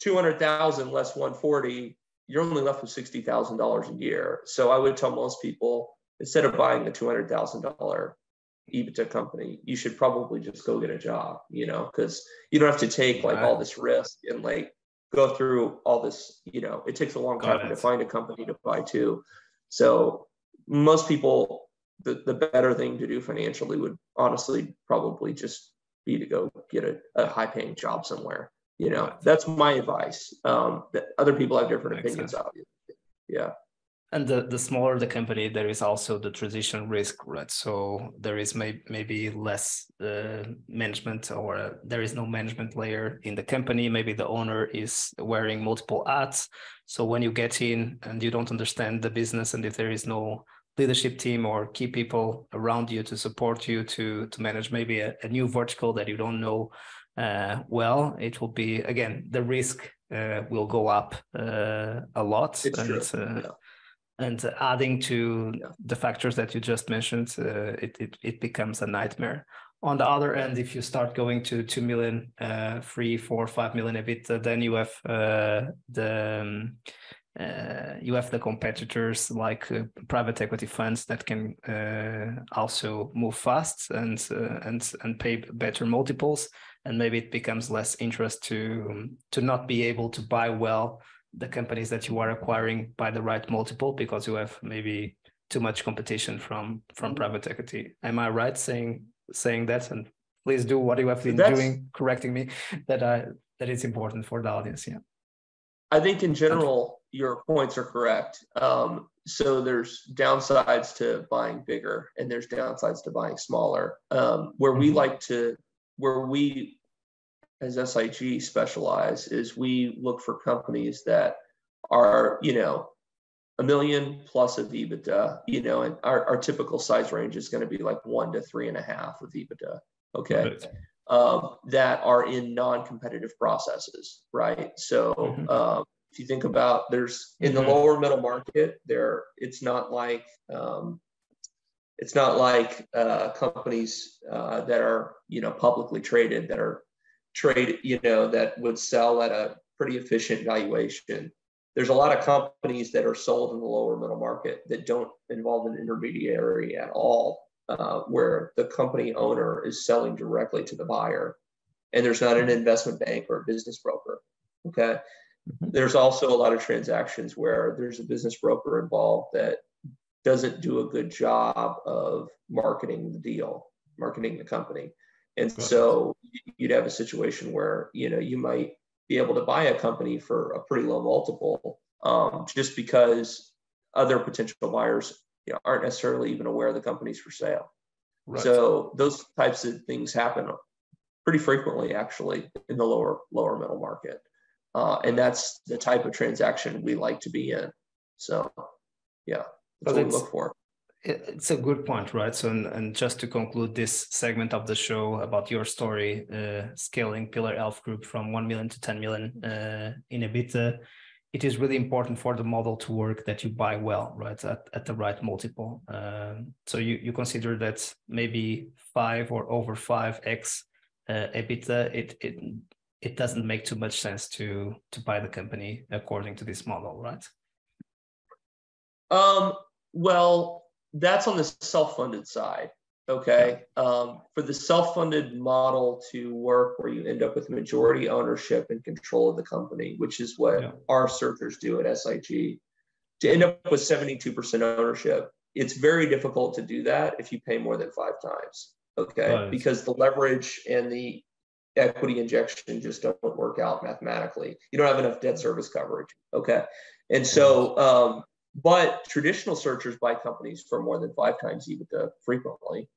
200,000 less 140, you're only left with $60,000 a year. So I would tell most people instead of buying a two hundred thousand dollar EBITDA company, you should probably just go get a job, you know, because you don't have to take like all this risk and like go through all this, you know, it takes a long time to find a company to buy too. So most people, the, the better thing to do financially would honestly probably just be to go get a, a high paying job somewhere. You know, that's my advice. Um, that other people have different Makes opinions, sense. obviously. Yeah and the, the smaller the company there is also the transition risk right so there is may, maybe less uh, management or uh, there is no management layer in the company maybe the owner is wearing multiple hats so when you get in and you don't understand the business and if there is no leadership team or key people around you to support you to to manage maybe a, a new vertical that you don't know uh, well it will be again the risk uh, will go up uh, a lot it's and. Uh, yeah and adding to yeah. the factors that you just mentioned, uh, it, it, it becomes a nightmare. On the other end, if you start going to two million, uh, three, four, five million EBITDA, then you have uh, the um, uh, you have the competitors like uh, private equity funds that can uh, also move fast and uh, and and pay better multiples, and maybe it becomes less interest to um, to not be able to buy well the companies that you are acquiring by the right multiple because you have maybe too much competition from from mm-hmm. private equity. Am I right saying saying that? And please do what you have been That's, doing, correcting me that I that it's important for the audience. Yeah. I think in general your points are correct. Um, so there's downsides to buying bigger, and there's downsides to buying smaller. Um, where we mm-hmm. like to where we as SIG specialize is we look for companies that are, you know, a million plus of EBITDA, you know, and our, our typical size range is going to be like one to three and a half of EBITDA. Okay. Right. Um, that are in non-competitive processes, right? So mm-hmm. um, if you think about there's in mm-hmm. the lower middle market, there it's not like um, it's not like uh, companies uh, that are you know publicly traded that are trade, you know, that would sell at a pretty efficient valuation. There's a lot of companies that are sold in the lower middle market that don't involve an intermediary at all, uh, where the company owner is selling directly to the buyer, and there's not an investment bank or a business broker. Okay. Mm-hmm. There's also a lot of transactions where there's a business broker involved that doesn't do a good job of marketing the deal, marketing the company. And so you'd have a situation where, you know, you might be able to buy a company for a pretty low multiple um, just because other potential buyers you know, aren't necessarily even aware the company's for sale. Right. So those types of things happen pretty frequently, actually, in the lower lower middle market, uh, and that's the type of transaction we like to be in. So, yeah, that's what we look for it's a good point, right? So, and, and, just to conclude this segment of the show about your story, uh, scaling Pillar Health Group from 1 million to 10 million uh, in EBITDA, it is really important for the model to work that you buy well, right, at, at the right multiple. Um, so, you, you consider that maybe five or over 5x uh, EBITDA, it, it, it doesn't make too much sense to, to buy the company according to this model, right? Um, well, that's on the self-funded side okay um, for the self-funded model to work where you end up with majority ownership and control of the company which is what yeah. our searchers do at sig to end up with 72% ownership it's very difficult to do that if you pay more than five times okay because the leverage and the equity injection just don't work out mathematically you don't have enough debt service coverage okay and so um, but traditional searchers buy companies for more than five times EBITDA frequently.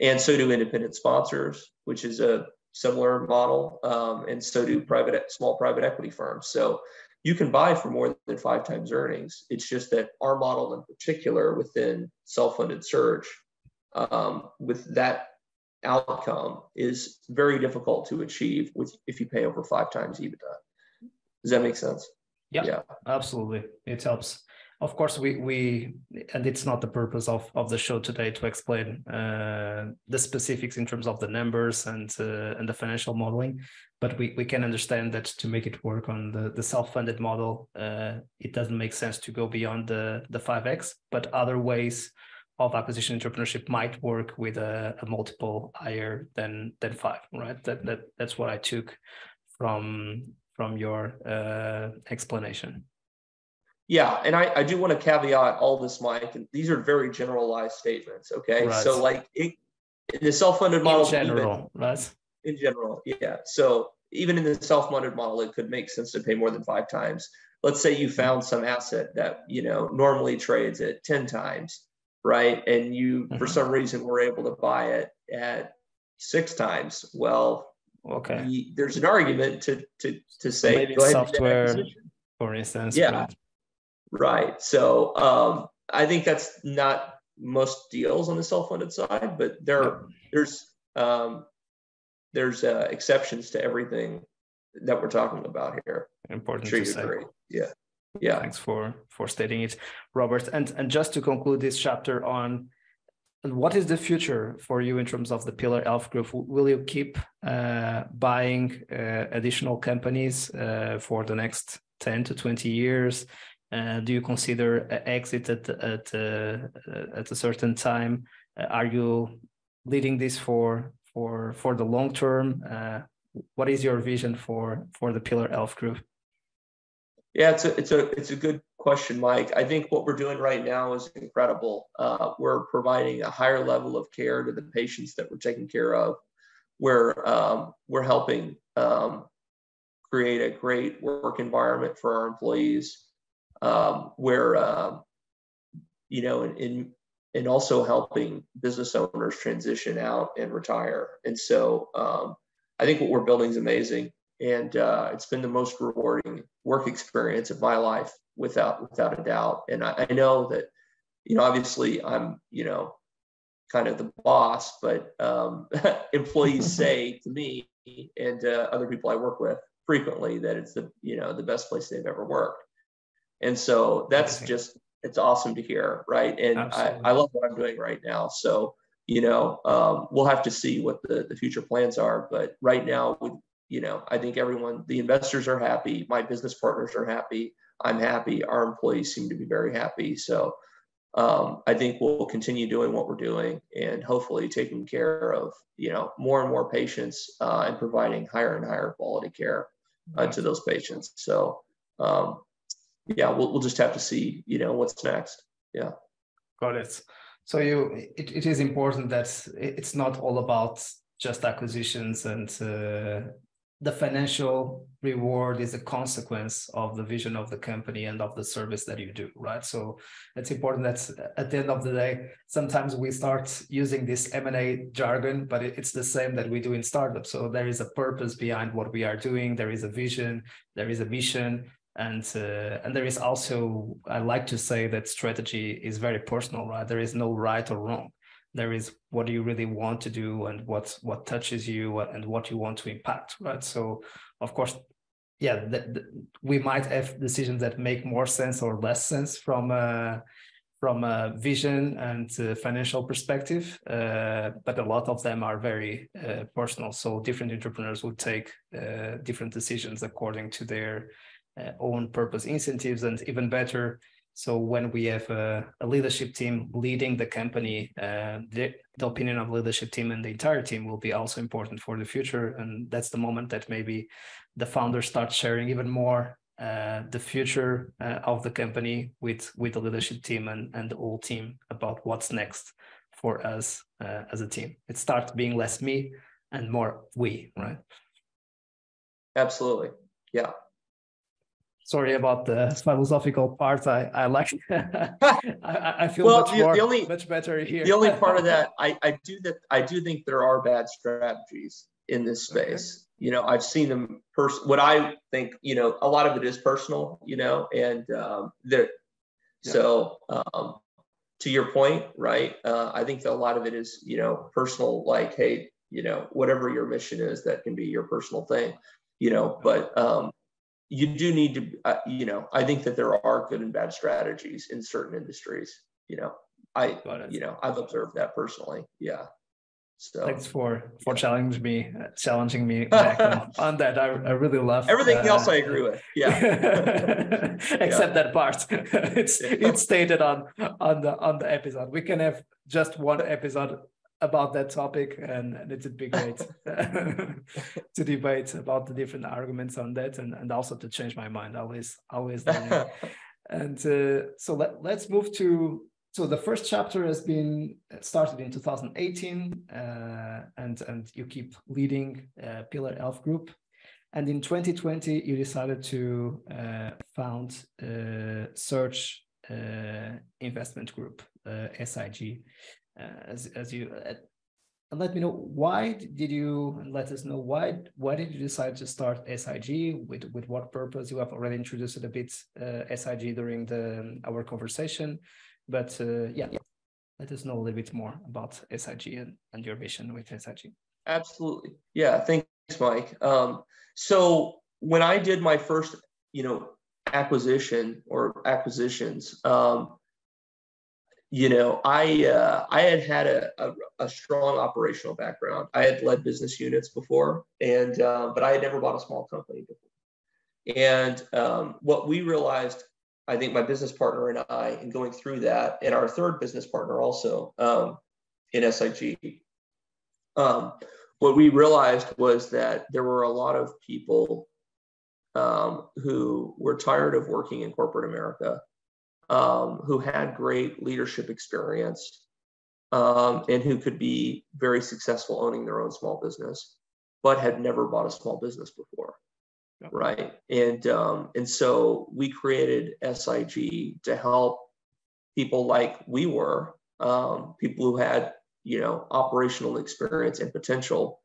And so do independent sponsors, which is a similar model. Um, and so do private, small private equity firms. So you can buy for more than five times earnings. It's just that our model in particular within self-funded search, um, with that outcome is very difficult to achieve with if you pay over five times EBITDA. Does that make sense? Yeah, yeah, absolutely. It helps of course we we and it's not the purpose of of the show today to explain uh, the specifics in terms of the numbers and uh, and the financial modeling but we we can understand that to make it work on the the self-funded model uh, it doesn't make sense to go beyond the the 5x but other ways of acquisition entrepreneurship might work with a, a, multiple higher than than five, right? That that that's what I took from from your uh, explanation. Yeah, and I, I do want to caveat all this, Mike. And these are very generalized statements. Okay, right. so like it, in the self-funded model, in general, even, right? In general, yeah. So even in the self-funded model, it could make sense to pay more than five times. Let's say you found some asset that you know normally trades at ten times, right? And you, mm-hmm. for some reason, were able to buy it at six times. Well, okay, there's an argument to to to say maybe software, for instance. Yeah. But Right. So um, I think that's not most deals on the self-funded side, but there there's um, there's uh, exceptions to everything that we're talking about here. Important sure to say. Agree. Yeah. Yeah. Thanks for for stating it, Robert. And and just to conclude this chapter on what is the future for you in terms of the Pillar Health Group? Will you keep uh, buying uh, additional companies uh, for the next 10 to 20 years? Uh, do you consider exit at at uh, at a certain time? Uh, are you leading this for for for the long term? What is your vision for for the Pillar Health Group? Yeah, it's a it's a it's a good question, Mike. I think what we're doing right now is incredible. Uh, we're providing a higher level of care to the patients that we're taking care of. We're um, we're helping um, create a great work environment for our employees um, where um, you know, in, in and also helping business owners transition out and retire. And so um, I think what we're building is amazing, and uh, it's been the most rewarding work experience of my life, without without a doubt. And I, I know that, you know, obviously I'm, you know, kind of the boss, but um, employees say to me and uh, other people I work with frequently that it's the you know the best place they've ever worked. And so that's just it's awesome to hear, right? And I, I love what I'm doing right now. So you know, um, we'll have to see what the, the future plans are. But right now, with you know, I think everyone, the investors are happy, my business partners are happy, I'm happy, our employees seem to be very happy. So um, I think we'll continue doing what we're doing and hopefully taking care of you know more and more patients uh, and providing higher and higher quality care uh, to those patients. So um, yeah, we'll, we'll just have to see, you know, what's next. Yeah. Got it. So you, it, it is important that it's not all about just acquisitions and uh, the financial reward is a consequence of the vision of the company and of the service that you do right? So it's important that at the end of the day sometimes we start using this m&a jargon but it's the same that we do in startups. So there is a purpose behind what we are doing. There is a vision. There is a mission. And uh, and there is also i like to say that strategy is very personal right? There is no right or wrong there is what do you really want to do and what what touches you and what you want to impact right? So of course yeah the, the, we might have decisions that make more sense or less sense from a from a vision and financial perspective uh, but a lot of them are very uh, personal. So different entrepreneurs would take uh, different decisions according to their uh, own purpose incentives and even better so when we have a, a leadership team leading the company uh, the, the opinion of leadership team and the entire team will be also important for the future. And that's the moment that maybe the founders start sharing even more uh, the future uh, of the company with with the leadership team and, and the whole team about what's next for us uh, as a team. It starts being less me and more we right? Absolutely. Yeah sorry about the philosophical part. I, I like I, I feel well, much the, more, the only, much better here. the only part of that, I, I do that I do think there are bad strategies in this space. Okay. You know, I've seen them pers- what I think, you know, a lot of it is personal, you know, and um there yeah. so um to your point, right? Uh, I think that a lot of it is, you know, personal, like, hey, you know, whatever your mission is, that can be your personal thing, you know, but um you do need to, uh, you know, I think that there are good and bad strategies in certain industries. You know, I, you know, I've observed that personally. Yeah. So thanks for for challenging me, uh, challenging me on, on, that. I, I really love everything uh, else. I agree with. Yeah, except yeah. that part. it's it's stated on on the on the episode. We can have just one episode about that topic, and, and it'd be great to debate about the different arguments on that, and and also to change my mind. Always always and uh, so let, let's move to so the first chapter has been started in 2018 uh, and and you keep leading uh, Pillar Health Group. And in 2020 you decided to uh, found a search uh, investment group uh, sig uh, as, as you and let me know why did you let us know why why did you decide to start SIG with with what purpose? You have already introduced it a bit uh, SIG during the our conversation but uh, yeah, yeah. Let us know a little bit more about SIG and, and your vision with SIG absolutely. Yeah thanks Mike. Um, so when I did my first you know acquisition or acquisitions um, you know, I uh, I had had a, a, a, strong operational background. I had led business units before, and uh, but I had never bought a small company before. And um, what we realized, I think my business partner and I, in going through that, and our third business partner also um, in SIG, um, what we realized was that there were a lot of people um, who were tired of working in corporate America um, who had great leadership experience um, and who could be very successful owning their own small business, but had never bought a small business before. Right. And um, and so we created SIG to help people like we were, um, people who had, you know, operational experience and potential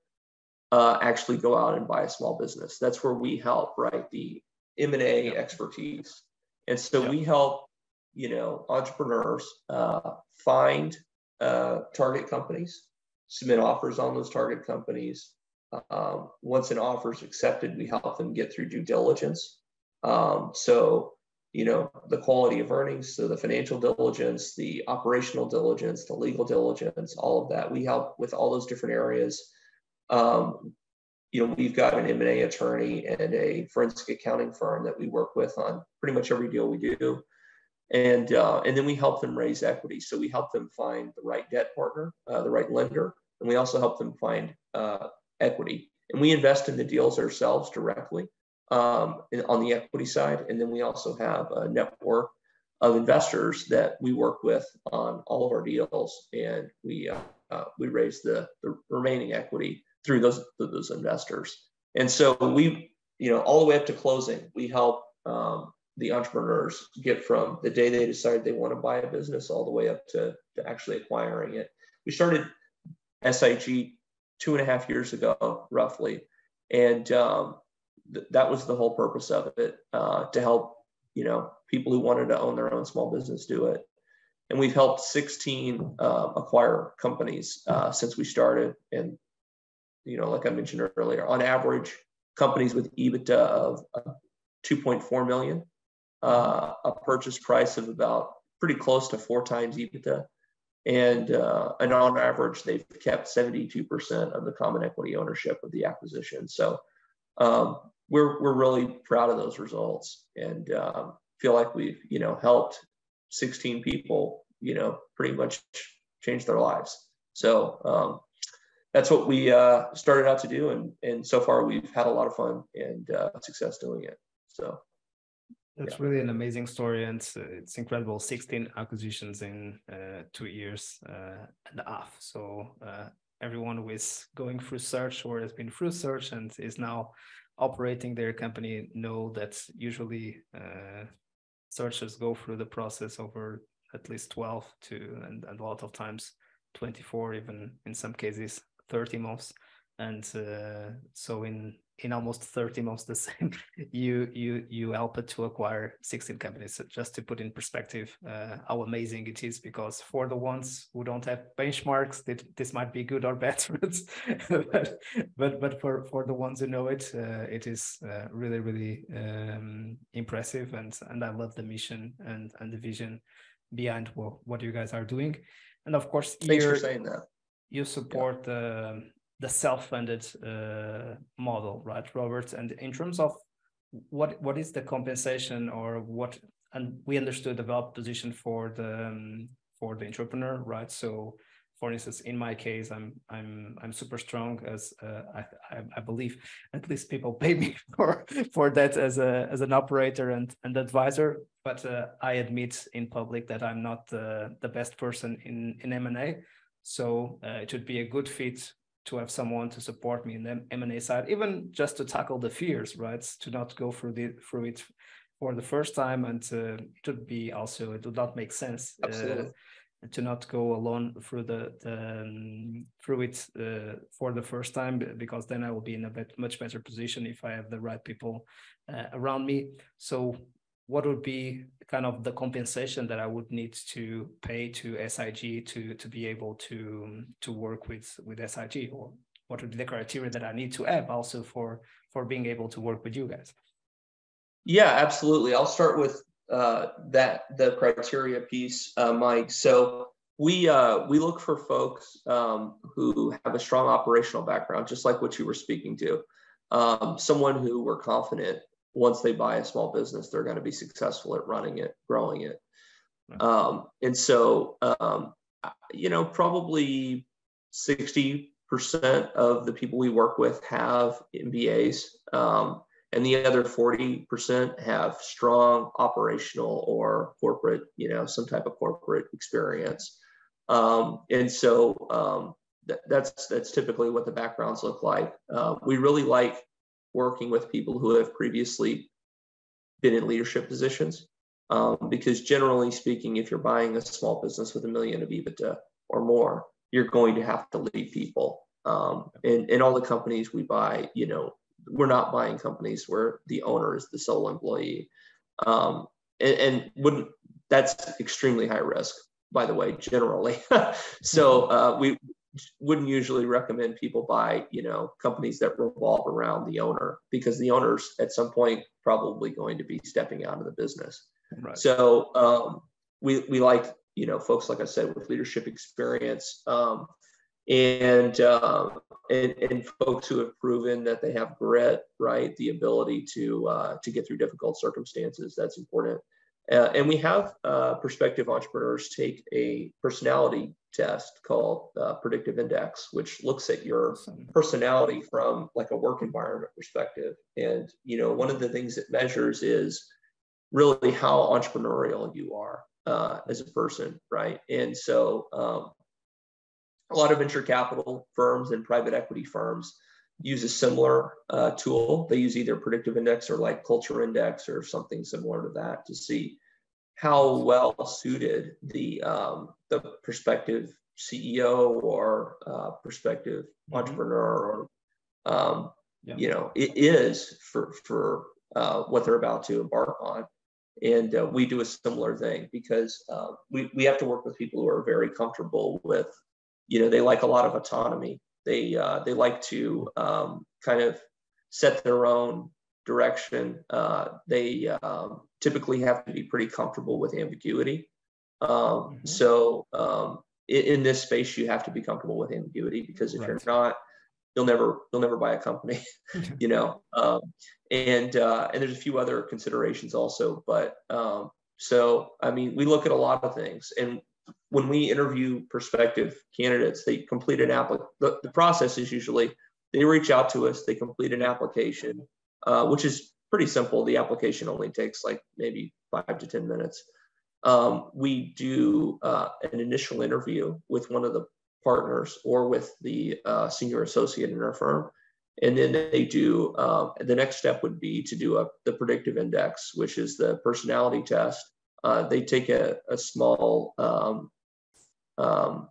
uh, actually go out and buy a small business. That's where we help, right? The M&A expertise. And so we help you know, entrepreneurs uh, find uh, target companies, submit offers on those target companies. Um, once an offer is accepted, we help them get through due diligence. Um, so, you know, the quality of earnings, so the financial diligence, the operational diligence, the legal diligence, all of that. We help with all those different areas. Um, you know, we've got an M&A attorney and a forensic accounting firm that we work with on pretty much every deal we do and uh, and then we help them raise equity. So we help them find the right debt partner, uh, the right lender, and we also help them find uh, equity. And we invest in the deals ourselves directly um, on the equity side, and then we also have a network of investors that we work with on all of our deals, and we uh, uh, we raise the, the remaining equity through those those investors. And so we, you know, all the way up to closing, we help um, the entrepreneurs get from the day they decide they want to buy a business all the way up to, to actually acquiring it. We started SIG two and a half years ago, roughly, and um, th- that was the whole purpose of it uh, to help you know people who wanted to own their own small business do it. And we've helped 16 uh, acquire companies uh, since we started, and you know, like I mentioned earlier, on average, companies with EBITDA of 2.4 million uh, a purchase price of about pretty close to four times EBITDA. And, uh, and on average, they've kept 72% of the common equity ownership of the acquisition. So um, we're, we're really proud of those results and um, feel like we've, you know, helped 16 people, you know, pretty much change their lives. So um, that's what we uh, started out to do. And, and so far we've had a lot of fun and uh, success doing it. So it's yeah. really an amazing story, and it's, it's incredible. 16 acquisitions in uh, two years uh, and a half. So uh, everyone who is going through search or has been through search and is now operating their company know that usually uh, searchers go through the process over at least 12 to and, and a lot of times 24, even in some cases 30 months. And uh, so in in almost 30 months the same you you you help it to acquire 16 companies. So just to put in perspective uh, how amazing it is because for the ones who don't have benchmarks that this might be good or bad but but but for for the ones who know it uh, it is uh, really really um, impressive and and i love the mission and and the vision behind what, what you guys are doing. And of course thanks for saying that. you support yeah. the the self-funded uh, model, right, Robert? And in terms of what what is the compensation or what and we understood the value position for the um, for the entrepreneur, right? So for instance, in my case, I'm I'm I'm super strong as uh, I, I believe at least people pay me for for that as a as an operator and and advisor. But uh, I admit in public that I'm not the the best person in in M and A. So uh, it would be a good fit to have someone to support me in the M and A side, even just to tackle the fears, right? To not go through the through it for the first time, and to, would be also it would not make sense. Uh, to not go alone through the, the um, through it uh, for the first time because then I will be in a bit, much better position if I have the right people uh, around me. So what would be kind of the compensation that I would need to pay to SIG to to be able to to work with with SIG or what would be the criteria that I need to have also for for being able to work with you guys? Yeah, absolutely. I'll start with uh, that the criteria piece, uh, Mike. So we uh, we look for folks um, who have a strong operational background, just like what you were speaking to. Um, someone who we're confident once they buy a small business, they're going to be successful at running it, growing it. Um, and so, um, you know, probably 60% of the people we work with have MBAs. Um, and the other 40% have strong operational or corporate, you know, some type of corporate experience. Um, and so um, th- that's that's typically what the backgrounds look like. Uh, we really like working with people who have previously been in leadership positions, um, because generally speaking, if you're buying a small business with a million of EBITDA or more, you're going to have to lead people. Um, and, and all the companies we buy, you know, we're not buying companies where the owner is the sole employee. Um, and, and, wouldn't that's extremely high risk, by the way, generally. so uh, we wouldn't usually recommend people buy, you know, companies that revolve around the owner because the owner's at some point probably going to be stepping out of the business. Right. So um, we we like you know folks like I said with leadership experience. Um, and, uh, and and folks who have proven that they have grit, right? The ability to uh, to get through difficult circumstances. That's important. Uh, and we have uh, prospective entrepreneurs take a personality test called uh, predictive index, which looks at your personality from like a work environment perspective. And you know, one of the things it measures is really how entrepreneurial you are uh, as a person, right? And so um, a lot of venture capital firms and private equity firms use a similar uh, tool. They use either predictive index or like culture index or something similar to that to see how well suited the um, the prospective CEO or uh, prospective mm-hmm. entrepreneur or um, yeah. you know it is for for uh, what they're about to embark on. And uh, we do a similar thing because uh, we, we have to work with people who are very comfortable with you know they like a lot of autonomy they uh, they like to um, kind of set their own direction uh, they um, typically have to be pretty comfortable with ambiguity um, mm-hmm. so um, in, in, this space you have to be comfortable with ambiguity because if right. you're not you'll never you'll never buy a company you know um, and uh, and there's a few other considerations also but um, so i mean we look at a lot of things and when we interview prospective candidates, they complete an app. The, the, process is usually they reach out to us, they complete an application, uh, which is pretty simple. The application only takes like maybe five to 10 minutes. Um, we do uh, an initial interview with one of the partners or with the uh, senior associate in our firm. And then they do, um, the next step would be to do a, the predictive index, which is the personality test uh, they take a, a small um, um,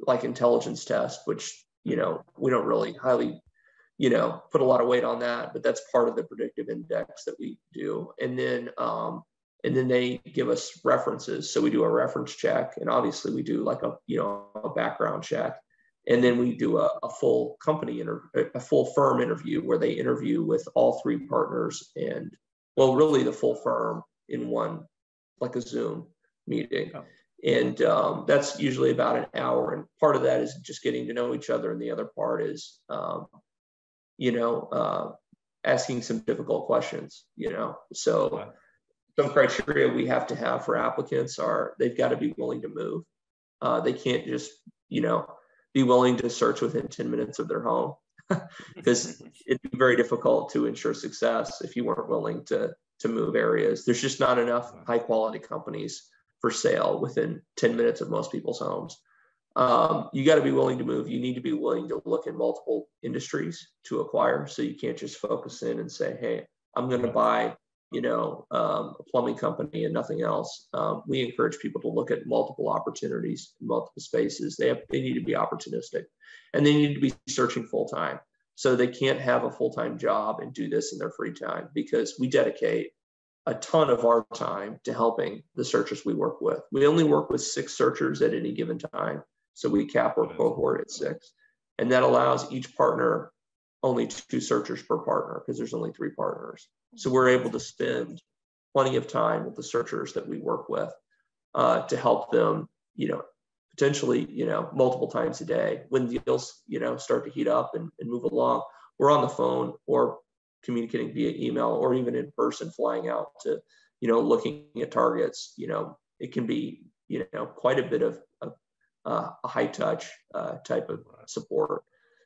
like intelligence test, which you know we don't really highly you know put a lot of weight on that, but that's part of the predictive index that we do. And then um, and then they give us references, so we do a reference check, and obviously we do like a you know a background check. And then we do a, a full company interview, a full firm interview where they interview with all three partners and well, really the full firm in one like a Zoom meeting. Oh. and um, that's usually about an hour. And part of that is just getting to know each other, and the other part is, um, you know, uh, asking some difficult questions. You know, so some criteria we have to have for applicants are they've got to be willing to move. Uh, they can't just, you know, be willing to search within 10 minutes of their home because it'd be very difficult to ensure success if you weren't willing to to move areas. There's just not enough high quality companies for sale within 10 minutes of most people's homes. Um, you got to be willing to move. You need to be willing to look in multiple industries to acquire. So you can't just focus in and say, hey, I'm going to buy, you know, um, a plumbing company and nothing else. Um, we encourage people to look at multiple opportunities multiple spaces. They have, they need to be opportunistic, and they need to be searching full time. So they can't have a full time job and do this in their free time because we dedicate a ton of our time to helping the searchers we work with. We only work with six searchers at any given time. So we cap our cohort at six. And that allows each partner only two searchers per partner because there's only three partners. So we're able to spend plenty of time with the searchers that we work with uh, to help them, you know, potentially, you know, multiple times a day. When deals, you know, start to heat up and, and move along, we're on the phone or communicating via email or even in person flying out to you know looking at targets you know it can be you know quite a bit of, of uh, a high touch uh, type of support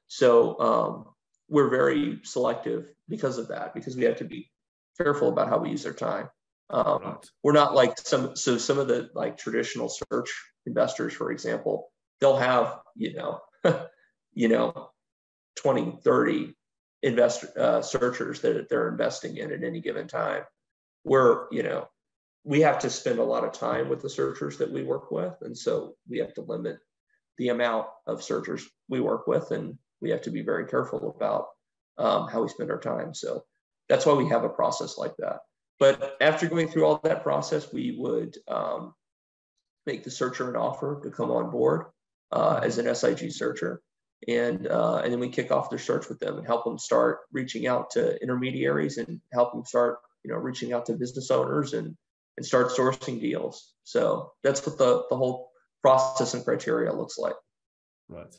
so um, we're very selective because of that because we have to be careful about how we use our time um, right. we're not like some so some of the like traditional search investors for example they'll have you know you know 20 30 investor uh, searchers that they're investing in at any given time. We're, you know, we have to spend a lot of time with the searchers that we work with, and so we have to limit the amount of searchers we work with, and we have to be very careful about um, how we spend our time. So that's why we have a process like that. But after going through all that process, we would um, make the searcher an offer to come on board uh, as an SIG searcher and uh, and then we kick off their search with them and help them start reaching out to intermediaries and help them start you know reaching out to business owners and and start sourcing deals so that's what the the whole process and criteria looks like right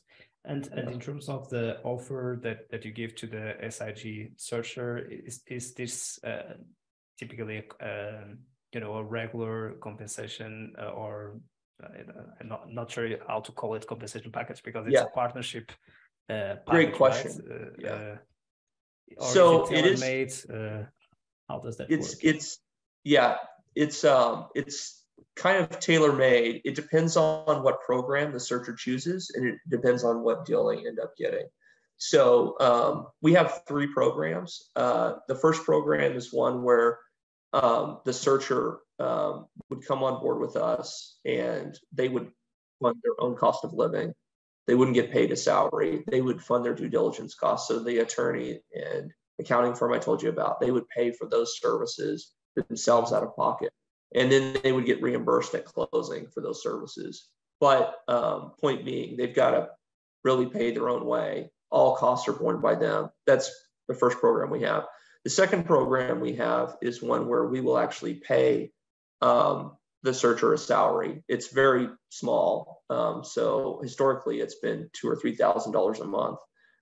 and and in terms of the offer that that you give to the sig searcher is is this uh, typically uh, you know a regular compensation uh, or I'm not, not sure how to call it compensation package because it's yeah. a partnership. Uh, package, Great question. Right? Uh, yeah. Uh, so it is made. Uh, how does that it's, work? It's yeah. It's um it's kind of tailor made. It depends on what program the searcher chooses, and it depends on what deal they end up getting. So um, we have three programs. Uh, the first program is one where um, the searcher um, would come on board with us and they would fund their own cost of living. They wouldn't get paid a salary. They would fund their due diligence costs. So the attorney and accounting firm I told you about, they would pay for those services themselves out of pocket. And then they would get reimbursed at closing for those services. But um, point being, they've got to really pay their own way. All costs are borne by them. That's the first program we have. The second program we have is one where we will actually pay um, the searcher a salary. It's very small. Um, so historically, it's been two or three thousand dollars a month,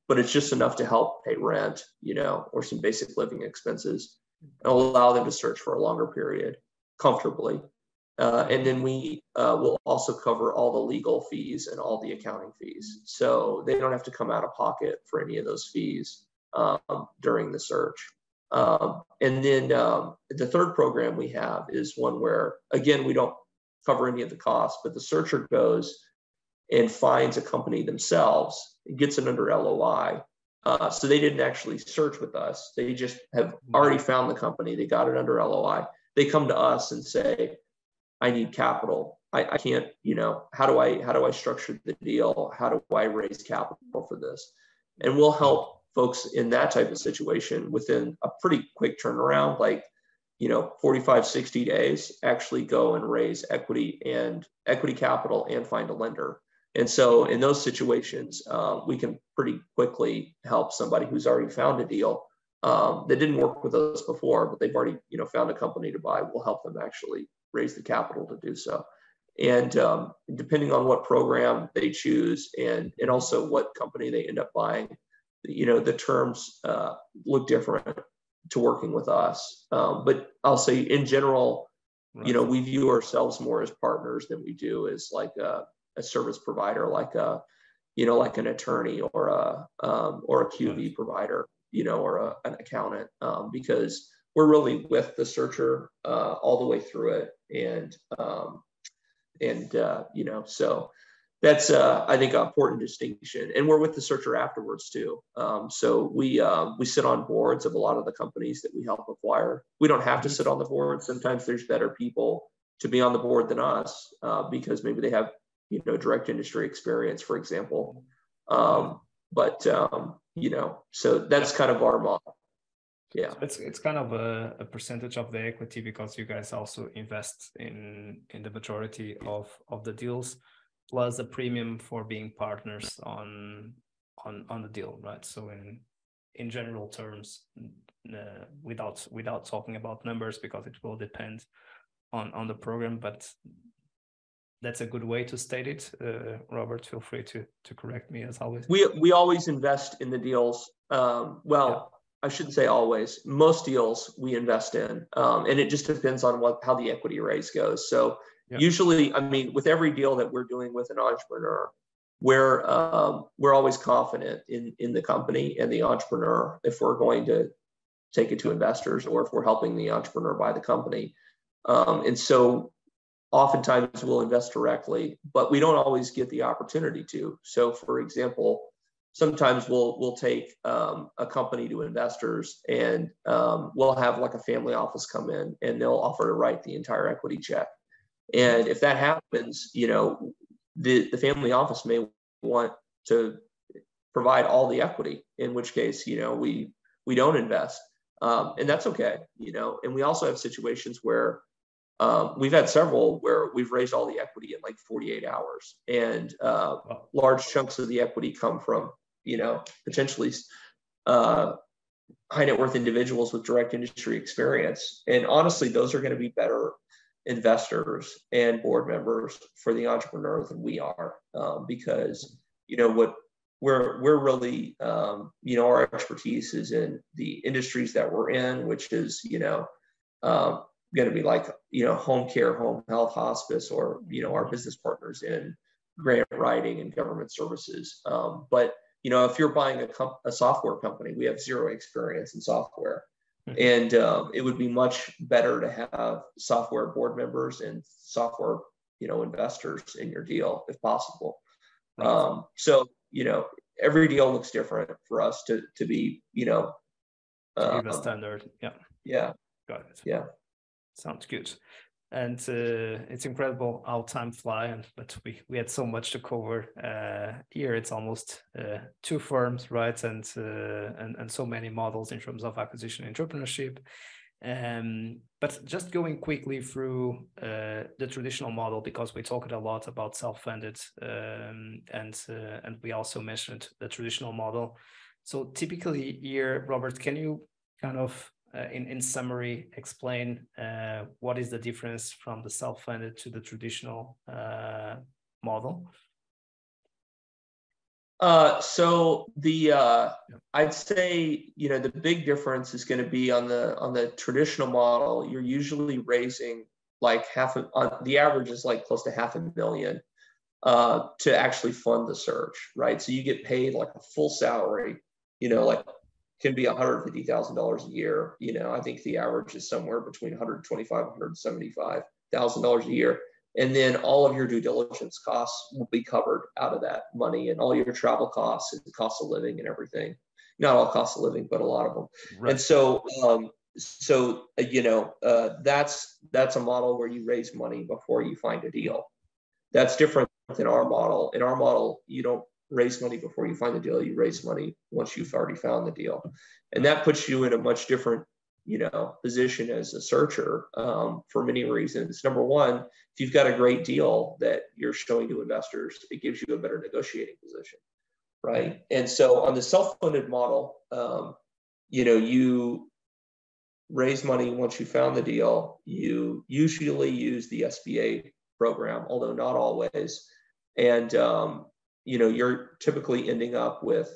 but it's just enough to help pay rent, you know, or some basic living expenses, and allow them to search for a longer period comfortably. Uh, and then we uh, will also cover all the legal fees and all the accounting fees, so they don't have to come out of pocket for any of those fees um, during the search. Um, and then um, the third program we have is one where, again, we don't cover any of the costs, but the searcher goes and finds a company themselves, gets it under LOI. Uh, so they didn't actually search with us. They just have already found the company. They got it under LOI. They come to us and say, I need capital. I, I can't, you know, how do I how do I structure the deal? How do I raise capital for this? And we'll help folks in that type of situation within a pretty quick turnaround, like you know 45 60 days actually go and raise equity and equity capital and find a lender and so in those situations um, we can pretty quickly help somebody who's already found a deal um, that didn't work with us before but they've already you know found a company to buy. We'll help them actually raise the capital to do so. And um, depending on what program they choose and and also what company they end up buying you know the terms uh, look different to working with us. Um, but i'll say in general right. you know we view ourselves more as partners than we do as like a, a service provider like a you know like an attorney or a um, or a QoE right. provider you know or a, an accountant um, because we're really with the searcher uh, all the way through it and um, and uh, you know so that's uh, I think an important distinction. And we're with the searcher afterwards too. Um, so we um, we sit on boards of a lot of the companies that we help acquire. We don't have to mm-hmm. sit on the board. Sometimes there's better people to be on the board than us uh, because maybe they have you know direct industry experience, for example. Um, but um, you know, so that's kind of our model. Yeah, so it's it's kind of a, a percentage of the equity because you guys also invest in in the majority of of the deals plus a premium for being partners on on on the deal, right? So in in general terms, uh, without without talking about numbers because it will depend on on the program, but that's a good way to state it. Uh, Robert, feel free to to correct me as always. We we always invest in the deals. Um, well. Yeah. I shouldn't say always. Most deals we invest in, um, and it just depends on what how the equity raise goes. So Usually, I mean, with every deal that we're doing with an entrepreneur, we're um, we're always confident in in the company and the entrepreneur if we're going to take it to investors or if we're helping the entrepreneur buy the company. Um, and so, oftentimes we'll invest directly, but we don't always get the opportunity to. So, for example, sometimes we'll we'll take um, a company to investors and um, we'll have like a family office come in and they'll offer to write the entire equity check and if that happens, you know, the, the family office may want to provide all the equity, in which case, you know, we we don't invest. Um, and that's okay, you know. And we also have situations where um, we've had several where we've raised all the equity in like 48 hours, and uh, large chunks of the equity come from, you know, potentially uh, high net worth individuals with direct industry experience. And honestly, those are going to be better investors and board members for the entrepreneur than we are um, because you know what we're we're really um, you know our expertise is in the industries that we're in which is you know um, going to be like you know home care home health hospice or you know our business partners in grant writing and government services um, but you know if you're buying a, comp- a software company we have zero experience in software Mm-hmm. And um, it would be much better to have software board members and software, you know, investors in your deal if possible. Um, so, you know, every deal looks different for us to to be, you know, um, standard. Yeah. Yeah. Got it. Yeah. Sounds good. And uh, it's incredible how time flies but we, we had so much to cover uh, here. It's almost uh, two firms right? And, uh, and and so many models in terms of acquisition entrepreneurship. Um, but just going quickly through uh, the traditional model because we talked a lot about self-funded um, and uh, and we also mentioned the traditional model. So typically here robert can you kind of uh, in, in summary, explain uh, what is the difference from the self-funded to the traditional uh, model? Uh, so the uh, I'd say you know the big difference is going to be on the on the traditional model. You're usually raising like half of on, the average is like close to half a million uh, to actually fund the search, right? So you get paid like a full salary, you know, like can be $150,000 a year. You know, I think the average is somewhere between 125, 175,000 dollars a year. And then all of your due diligence costs will be covered out of that money and all your travel costs and the cost of living and everything. Not all cost of living, but a lot of them. Right. And so, um, so uh, you know, uh, that's that's a model where you raise money before you find a deal. That's different than our model. In our model, you don't raise money before you find the deal. You raise money once you've already found the deal, and that puts you in a much different, you know, position as a searcher um, for many reasons. Number one, if you've got a great deal that you're showing to investors, it gives you a better negotiating position, right? And so on the self-funded model, um, you know, you raise money once you found the deal. You usually use the SBA program, although not always. And um, you know, you're typically ending up with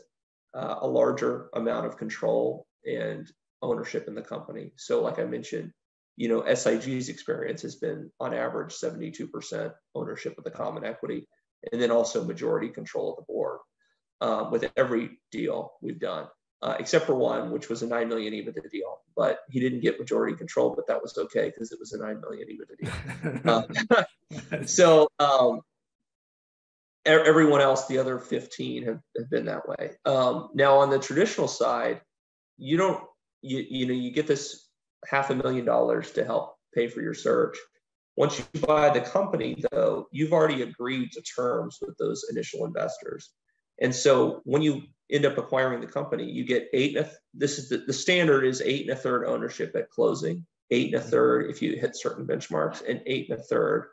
uh, a larger amount of control and ownership in the company. So, like I mentioned, you know, SIG's experience has been on average 72% ownership of the common equity, and then also majority control of the board um, with every deal we've done, uh, except for one, which was a 9 million EBITDA deal. But he didn't get majority control, but that was okay because it was a 9 million EBITDA deal. uh, so, um, everyone else, the other 15 have, have been that way. Um, now on the traditional side, you don't, you, you know, you get this half a million dollars to help pay for your search. Once you buy the company, though, you've already agreed to terms with those initial investors. And so when you end up acquiring the company, you get eight and a, this is the, the standard is eight and a third ownership at closing, eight and a third if you hit certain benchmarks, and eight and a third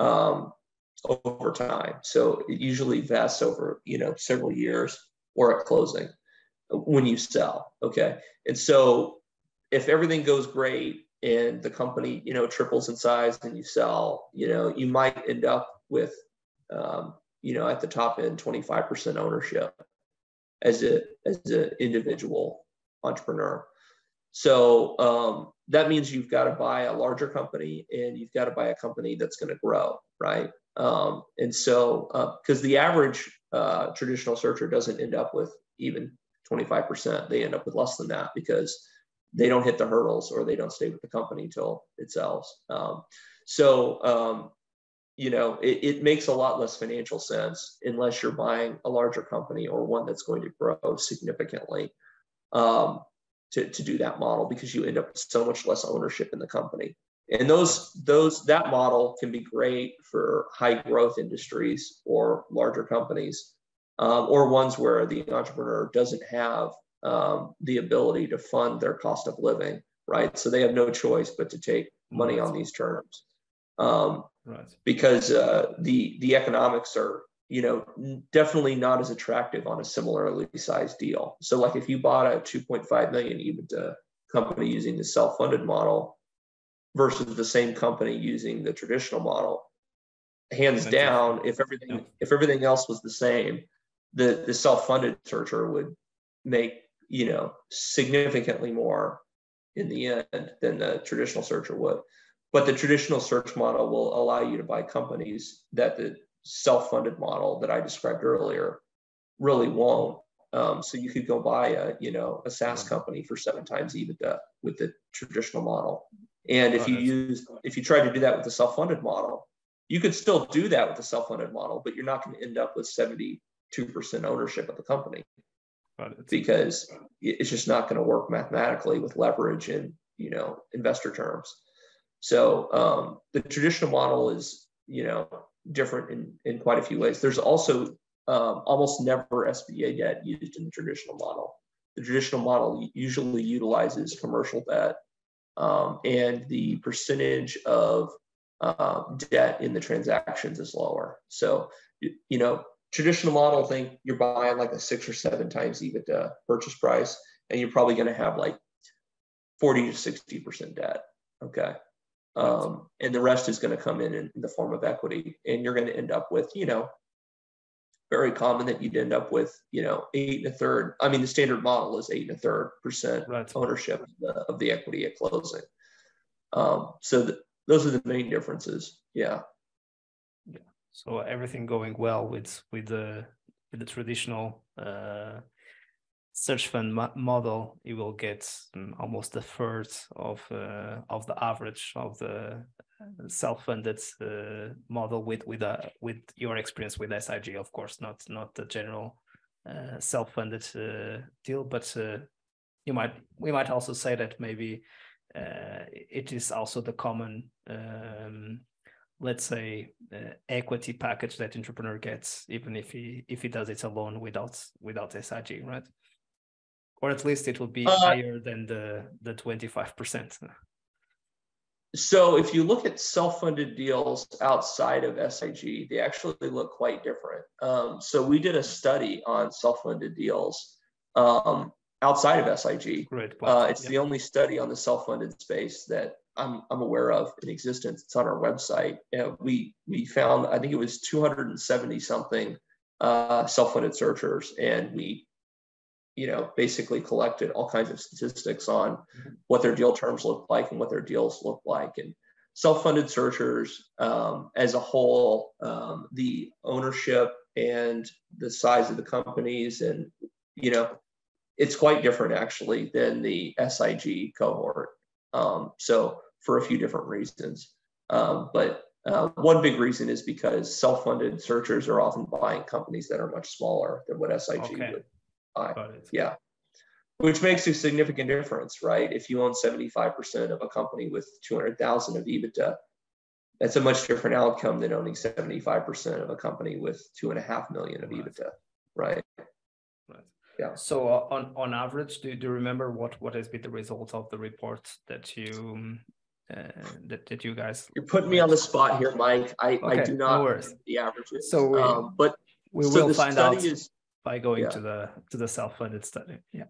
um, over time. So it usually vests over, you know, several years or at closing when you sell. Okay. And so if everything goes great and the company, you know, triples in size and you sell, you know, you might end up with, um, you know, at the top end, 25% ownership as a, as an individual entrepreneur. So um, that means you've got to buy a larger company and you've got to buy a company that's going to grow, right? Um, and so, because uh, the average uh, traditional searcher doesn't end up with even 25%, they end up with less than that because they don't hit the hurdles or they don't stay with the company until it sells. Um, so, um, you know, it, it, makes a lot less financial sense unless you're buying a larger company or one that's going to grow significantly um, to, to do that model because you end up with so much less ownership in the company and those those that model can be great for high growth industries or larger companies um, or ones where the entrepreneur doesn't have um, the ability to fund their cost of living right? So they have no choice but to take money on these terms. Um, right. because uh, the the economics are you know definitely not as attractive on a similarly sized deal. So like if you bought a 2.5 million ebitda company using the self-funded model versus the same company using the traditional model. Hands down, if everything yeah. if everything else was the same, the the self-funded searcher would make you know significantly more in the end than the traditional searcher would. But the traditional search model will allow you to buy companies that the self-funded model that I described earlier really won't. Um, so you could go buy a you know a SaaS company for seven times EBITDA with the traditional model, and if oh, you use, if you try to do that with the self-funded model, you could still do that with the self-funded model, but you're not going to end up with 72% ownership of the company because it's just not going to work mathematically with leverage and you know investor terms. So um, the traditional model is you know different in in quite a few ways. There's also um, almost never SBA debt used in the traditional model. The traditional model usually utilizes commercial debt um, and the percentage of uh, debt in the transactions is lower. So, you know, traditional model think you're buying like a six or seven times EBITDA purchase price, and you're probably going to have like 40 to 60 percent debt. Okay. Um, and the rest is going to come in in the form of equity, and you're going to end up with, you know, very common that you'd end up with, you know, eight and a third. I mean, the standard model is eight and a third percent right. ownership of the, of the, equity at closing. Um, so the, those are the main differences. Yeah. Yeah. So everything going well with with the with the traditional uh, search fund mo- model, you will get um, almost a third of uh, of the average of the self-funded uh, model with with a uh, with your experience with SIG, of course, not not the general uh, self-funded uh, deal, but uh, you might we might also say that maybe uh, it is also the common um, let's say equity package that entrepreneur gets even if he if he does it alone without without SIG, right? Or at least it will be higher than the the 25%. So if you look at self-funded deals outside of SIG, they actually look quite different. Um, so we did a study on self-funded deals um, outside of SIG. Right. Uh, it's yeah. the only study on the self-funded space that I'm, I'm aware of in existence. It's on our website. we we found I think it was 270 something uh, self-funded searchers, and we you know basically collected all kinds of statistics on mm-hmm. what their deal terms look like and what their deals look like and self-funded searchers um, as a whole um, the ownership and the size of the companies and you know it's quite different actually than the sig cohort um, so for a few different reasons um, but uh, one big reason is because self-funded searchers are often buying companies that are much smaller than what sig okay. would buy yeah which makes a significant difference, right? If you own 75% of a company with 200,000 of EBITDA, that's a much different outcome than owning 75% of a company with two and a half million of EBITDA, right? Right. Yeah. So uh, on on average, do, do you remember what what has been the result of the report that you uh, that, that you guys? You're putting me on the spot here, Mike. I, okay, I do not no the averages. So we, um, but we so will find out is, by going yeah. to the to the self-funded study. Yeah.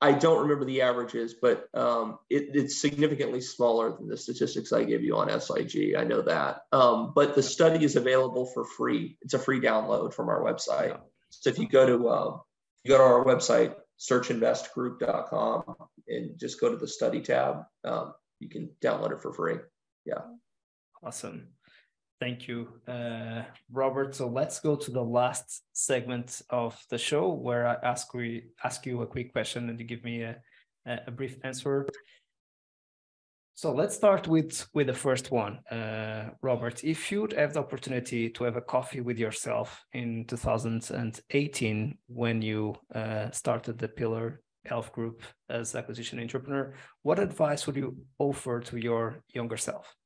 I don't remember the averages, but um, it, it's significantly smaller than the statistics I gave you on SIG. I know that. Um, but the study is available for free. It's a free download from our website. So if you go to uh, you go to our website, searchinvestgroup.com, and just go to the study tab, um, you can download it for free. Yeah. Awesome. Thank you, uh, Robert. So let's go to the last segment of the show where I ask we ask you a quick question and you give me a, a brief answer. So let's start with with the first one, uh, Robert. If you'd have the opportunity to have a coffee with yourself in 2018 when you uh, started the Pillar Health Group as acquisition entrepreneur, what advice would you offer to your younger self?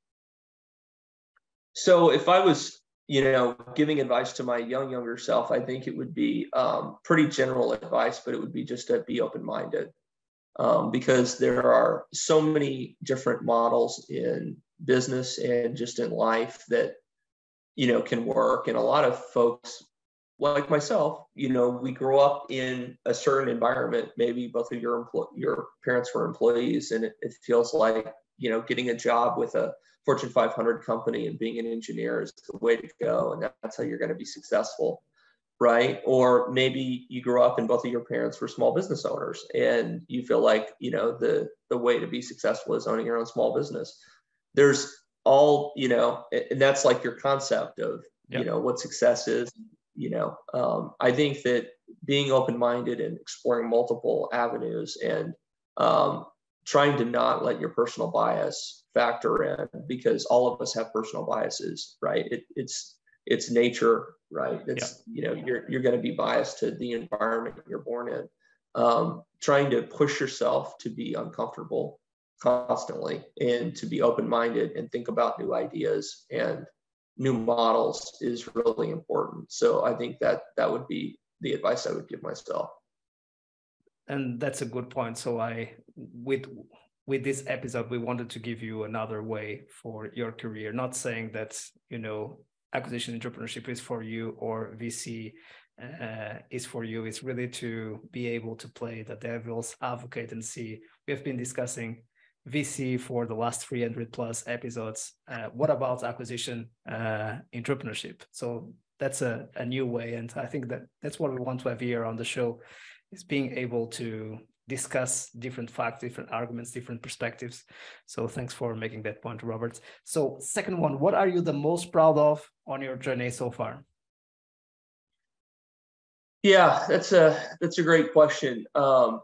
So if I was, you know, giving advice to my young younger self, I think it would be um, pretty general advice, but it would be just to be open minded, um, because there are so many different models in business and just in life that you know can work, and a lot of folks like myself, you know, we grow up in a certain environment. Maybe both of your empl- your parents were employees, and it, it feels like you know getting a job with a Fortune 500 company and being an engineer is the way to go, and that's how you're going to be successful, right? Or maybe you grew up and both of your parents were small business owners, and you feel like you know the the way to be successful is owning your own small business. There's all you know, and that's like your concept of yep. you know what success is. You know, um, I think that being open minded and exploring multiple avenues and um, trying to not let your personal bias factor in because all of us have personal biases, right? It, it's it's nature, right? It's yeah. you know you're you're going to be biased to the environment you're born in. Um, trying to push yourself to be uncomfortable constantly and to be open-minded and think about new ideas and new models is really important. So I think that that would be the advice I would give myself and that's a good point. So i with with this episode we wanted to give you another way for your career. Not saying that you know acquisition entrepreneurship is for you or vc uh, is for you. It's really to be able to play the devil's advocate and see. We have been discussing vc for the last 300 plus episodes. Uh, what about acquisition uh, entrepreneurship? So that's a, a new way. And i think that that's what we want to have here on the show is being able to discuss different facts, different arguments, different perspectives. So thanks for making that point, Robert. So second one, what are you the most proud of on your journey so far? Yeah, that's a that's a great question. Um,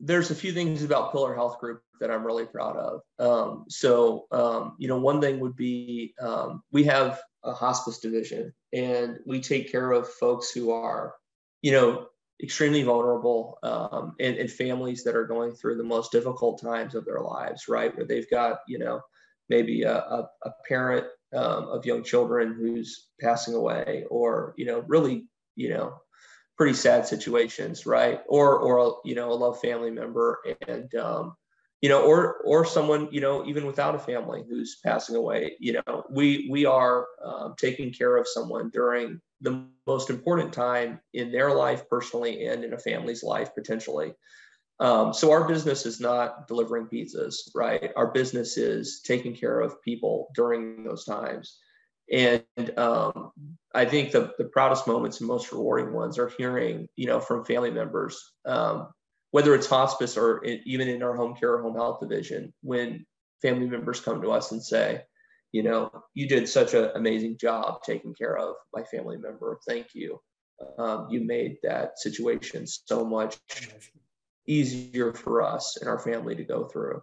there's a few things about Pillar Health Group that I'm really proud of. Um, so, um, you know, one thing would be um, we have a hospice division, and we take care of folks who are, you know, extremely vulnerable um, and, and, families that are going through the most difficult times of their lives, right? Where they've got, you know, maybe a, a, a parent um, of young children who's passing away or, you know, really, you know, pretty sad situations, right? Or, or, you know, a loved family member and, um, you know, or, or someone, you know, even without a family who's passing away, you know, we, we are um, taking care of someone during the most important time in their life personally and in a family's life potentially Um, so our business is not delivering pizzas, right? Our business is taking care of people during those times. And um, I think the, the proudest moments and most rewarding ones are hearing, you know, from family members, um, whether it's hospice or in, even in our home care or home health division, when family members come to us and say, you know, you did such an amazing job taking care of my family member. Thank you. Um, you made that situation so much easier for us and our family to go through.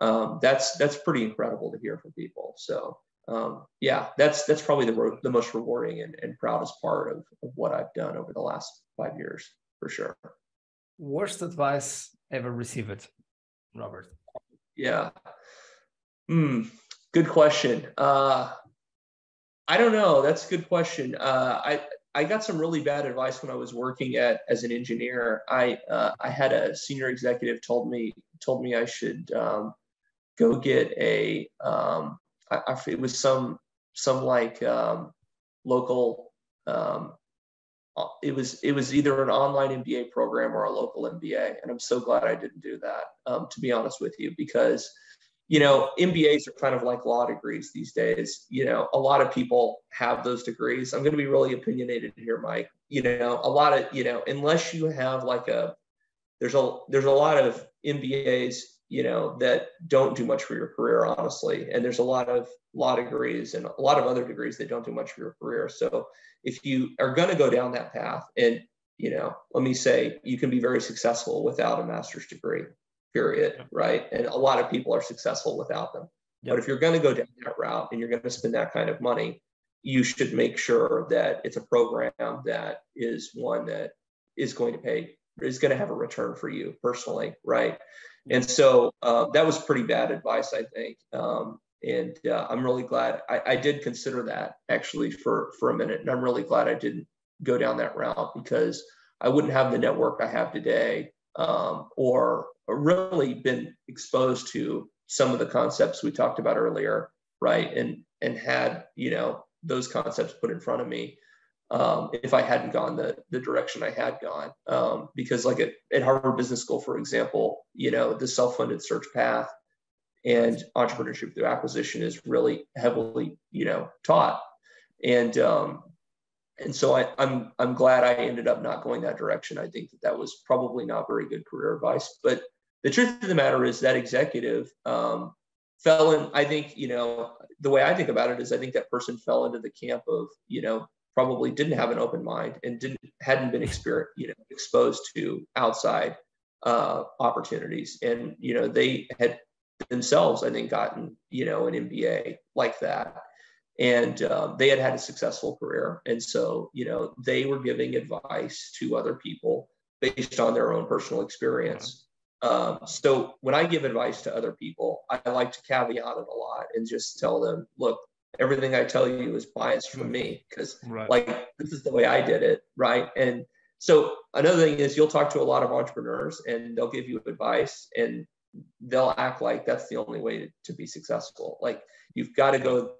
Um, that's that's pretty incredible to hear from people. So um, yeah, that's that's probably the the most rewarding and, and proudest part of, of what I've done over the last five years for sure. Worst advice ever received, Robert? Yeah. Hmm. Good question. Uh, I don't know. That's a good question. Uh, I I got some really bad advice when I was working at as an engineer. I uh, I had a senior executive told me told me I should um, go get a um, I, I, it was some some like um, local um, uh, it was it was either an online MBA program or a local MBA, and I'm so glad I didn't do that. Um, to be honest with you, because you know, MBAs are kind of like law degrees these days. You know, a lot of people have those degrees. I'm going to be really opinionated here, Mike. You know, a lot of, you know, unless you have like a, there's a, there's a lot of MBAs, you know, that don't do much for your career, honestly. And there's a lot of law degrees and a lot of other degrees that don't do much for your career. So if you are going to go down that path and, you know, let me say you can be very successful without a master's degree period, yeah. right? And a lot of people are successful without them. But if you're going to go down that route and you're going to spend that kind of money, you should make sure that it's a program that is one that is going to pay, is going to have a return for you personally, right? And so uh, that was pretty bad advice, I think. Um, and uh, I'm really glad I, I did consider that actually for for a minute, and I'm really glad I didn't go down that route because I wouldn't have the network I have today um, or really been exposed to some of the concepts we talked about earlier, right? And and had you know those concepts put in front of me um, if I hadn't gone the the direction I had gone. Um, because like at, at Harvard Business School, for example, you know the self-funded search path and entrepreneurship through acquisition is really heavily you know taught and um, and so I, I'm, I'm glad I ended up not going that direction. I think that that was probably not very good career advice. But the truth of the matter is that executive um, fell in. I think you know the way I think about it is I think that person fell into the camp of you know probably didn't have an open mind and didn't hadn't been you know exposed to outside uh, opportunities, and you know they had themselves I think gotten you know an MBA like that. And um, they had had a successful career. And so you know they were giving advice to other people based on their own personal experience um, so when i give advice to other people i like to caveat it a lot and just tell them look everything i tell you is biased from me because right. like this is the way i did it right? And so another thing is you'll talk to a lot of entrepreneurs and they'll give you advice and they'll act like that's the only way to, to be successful. Like you've got to go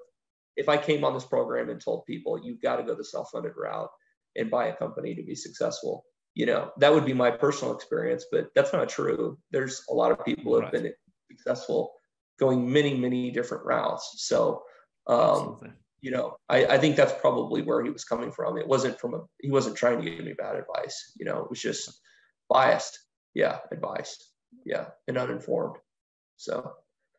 if I came on this program and told people you've got to go the self-funded route and buy a company to be successful, you know, that would be my personal experience, but that's not true. There's a lot of people who have been successful going many, many different routes. So, um, you know, I, I think that's probably where he was coming from. It wasn't from a, he wasn't trying to give me bad advice. You know, it was just biased. Yeah. Advice. Yeah. And uninformed. So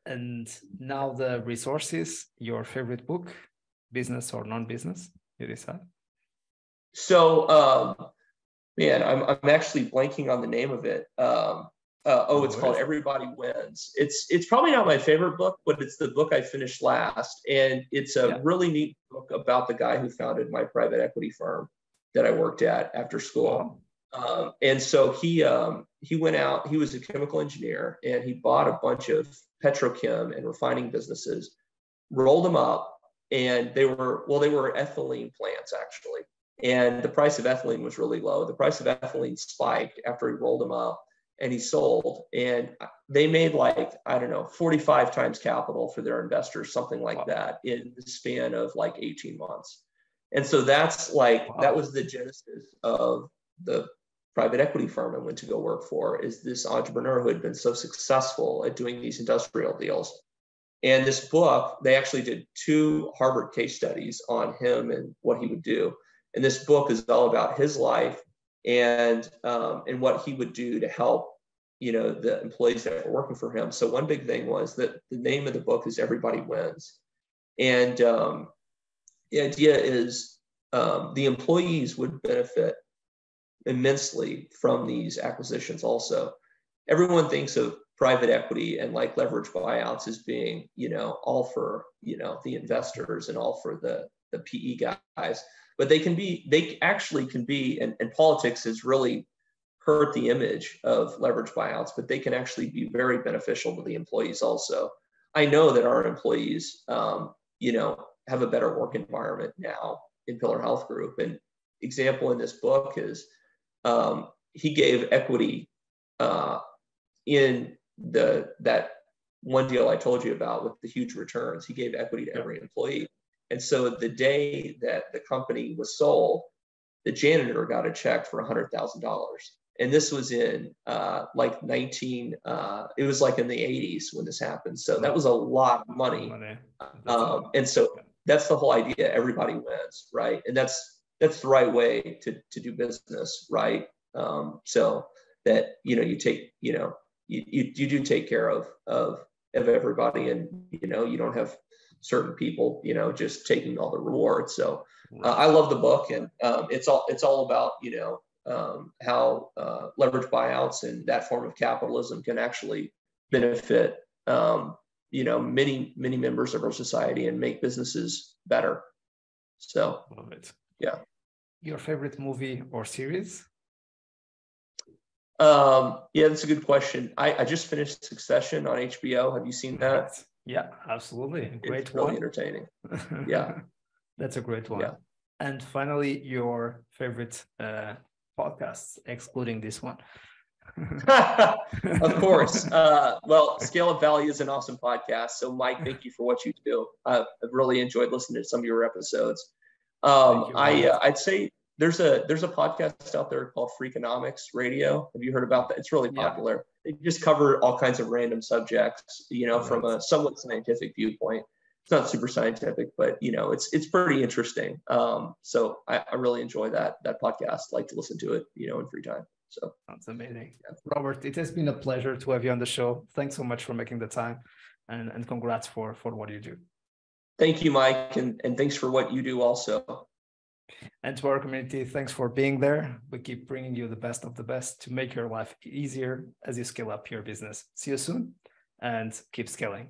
and now the resources, your favorite book, business or non-business, you decide. So, um, man, I'm, I'm actually blanking on the name of it. Um, uh, oh, it's called Everybody Wins. It's it's probably not my favorite book, but it's the book I finished last, and it's a yeah. really neat book about the guy who founded my private equity firm that I worked at after school. Um, and so he um, he went out. He was a chemical engineer, and he bought a bunch of petrochem and refining businesses, rolled them up, and they were well, they were ethylene plants actually, and the price of ethylene was really low. The price of ethylene spiked after he rolled them up, and he sold, and they made like I don't know, 45 times capital for their investors, something like wow. that, in the span of like 18 months. And so that's like wow. that was the genesis of the private equity firm I went to go work for is this entrepreneur who had been so successful at doing these industrial deals. And this book, they actually did two Harvard case studies on him and what he would do. And this book is all about his life and um, and what he would do to help you know the employees that were working for him. So one big thing was that the name of the book is Everybody Wins, and um, the idea is um, the employees would benefit immensely from these acquisitions also. Everyone thinks of private equity and like leverage buyouts as being, you know, all for, you know, the investors and all for the, the PE guys. But they can be, they actually can be, and, and politics has really hurt the image of leverage buyouts, but they can actually be very beneficial to the employees also. I know that our employees, um, you know, have a better work environment now in Pillar Health Group. And example in this book is um, he gave equity uh, in the that one deal I told you about with the huge returns. He gave equity to every employee, and so the day that the company was sold, the janitor got a check for hundred thousand dollars. And this was in uh, like 19, uh, it was like in the 80s when this happened. So that was a lot of money. Um, and so that's the whole idea. Everybody wins, right? And that's that's the right way to to do business, right? Um, so that you know you take you know you, you, you do take care of of of everybody, and you know you don't have certain people you know just taking all the rewards. So uh, I love the book, and um, it's all it's all about you know um, how uh, leverage buyouts and that form of capitalism can actually benefit um, you know many many members of our society and make businesses better. So love it. Yeah your favorite movie or series? Um, yeah, that's a good question. I, I just finished Succession on HBO. Have you seen that? Yeah, absolutely. Great it's really entertaining. Yeah. that's a great one. Yeah. And finally, your favorite uh, podcasts, excluding this one. of course. Uh, well, Scale Up Valley is an awesome podcast. So, Mike, thank you for what you do. I've really enjoyed listening to some of your episodes. Um, I uh, I'd say there's a there's a podcast out there called Freakonomics Radio. Have you heard about that? It's really popular. Yeah. They just cover all kinds of random subjects, you know, from a somewhat scientific viewpoint. It's not super scientific, but you know, it's it's pretty interesting. Um, so I, I really enjoy that that podcast. Like to listen to it, you know, in free time. So that's amazing. Yeah. Robert, it has been a pleasure to have you on the show. Thanks so much for making the time and, and congrats for for what you do. Thank you, Mike, and, and thanks for what you do also. And to our community, thanks for being there. We keep bringing you the best of the best to make your life easier as you scale up your business. See you soon and keep scaling.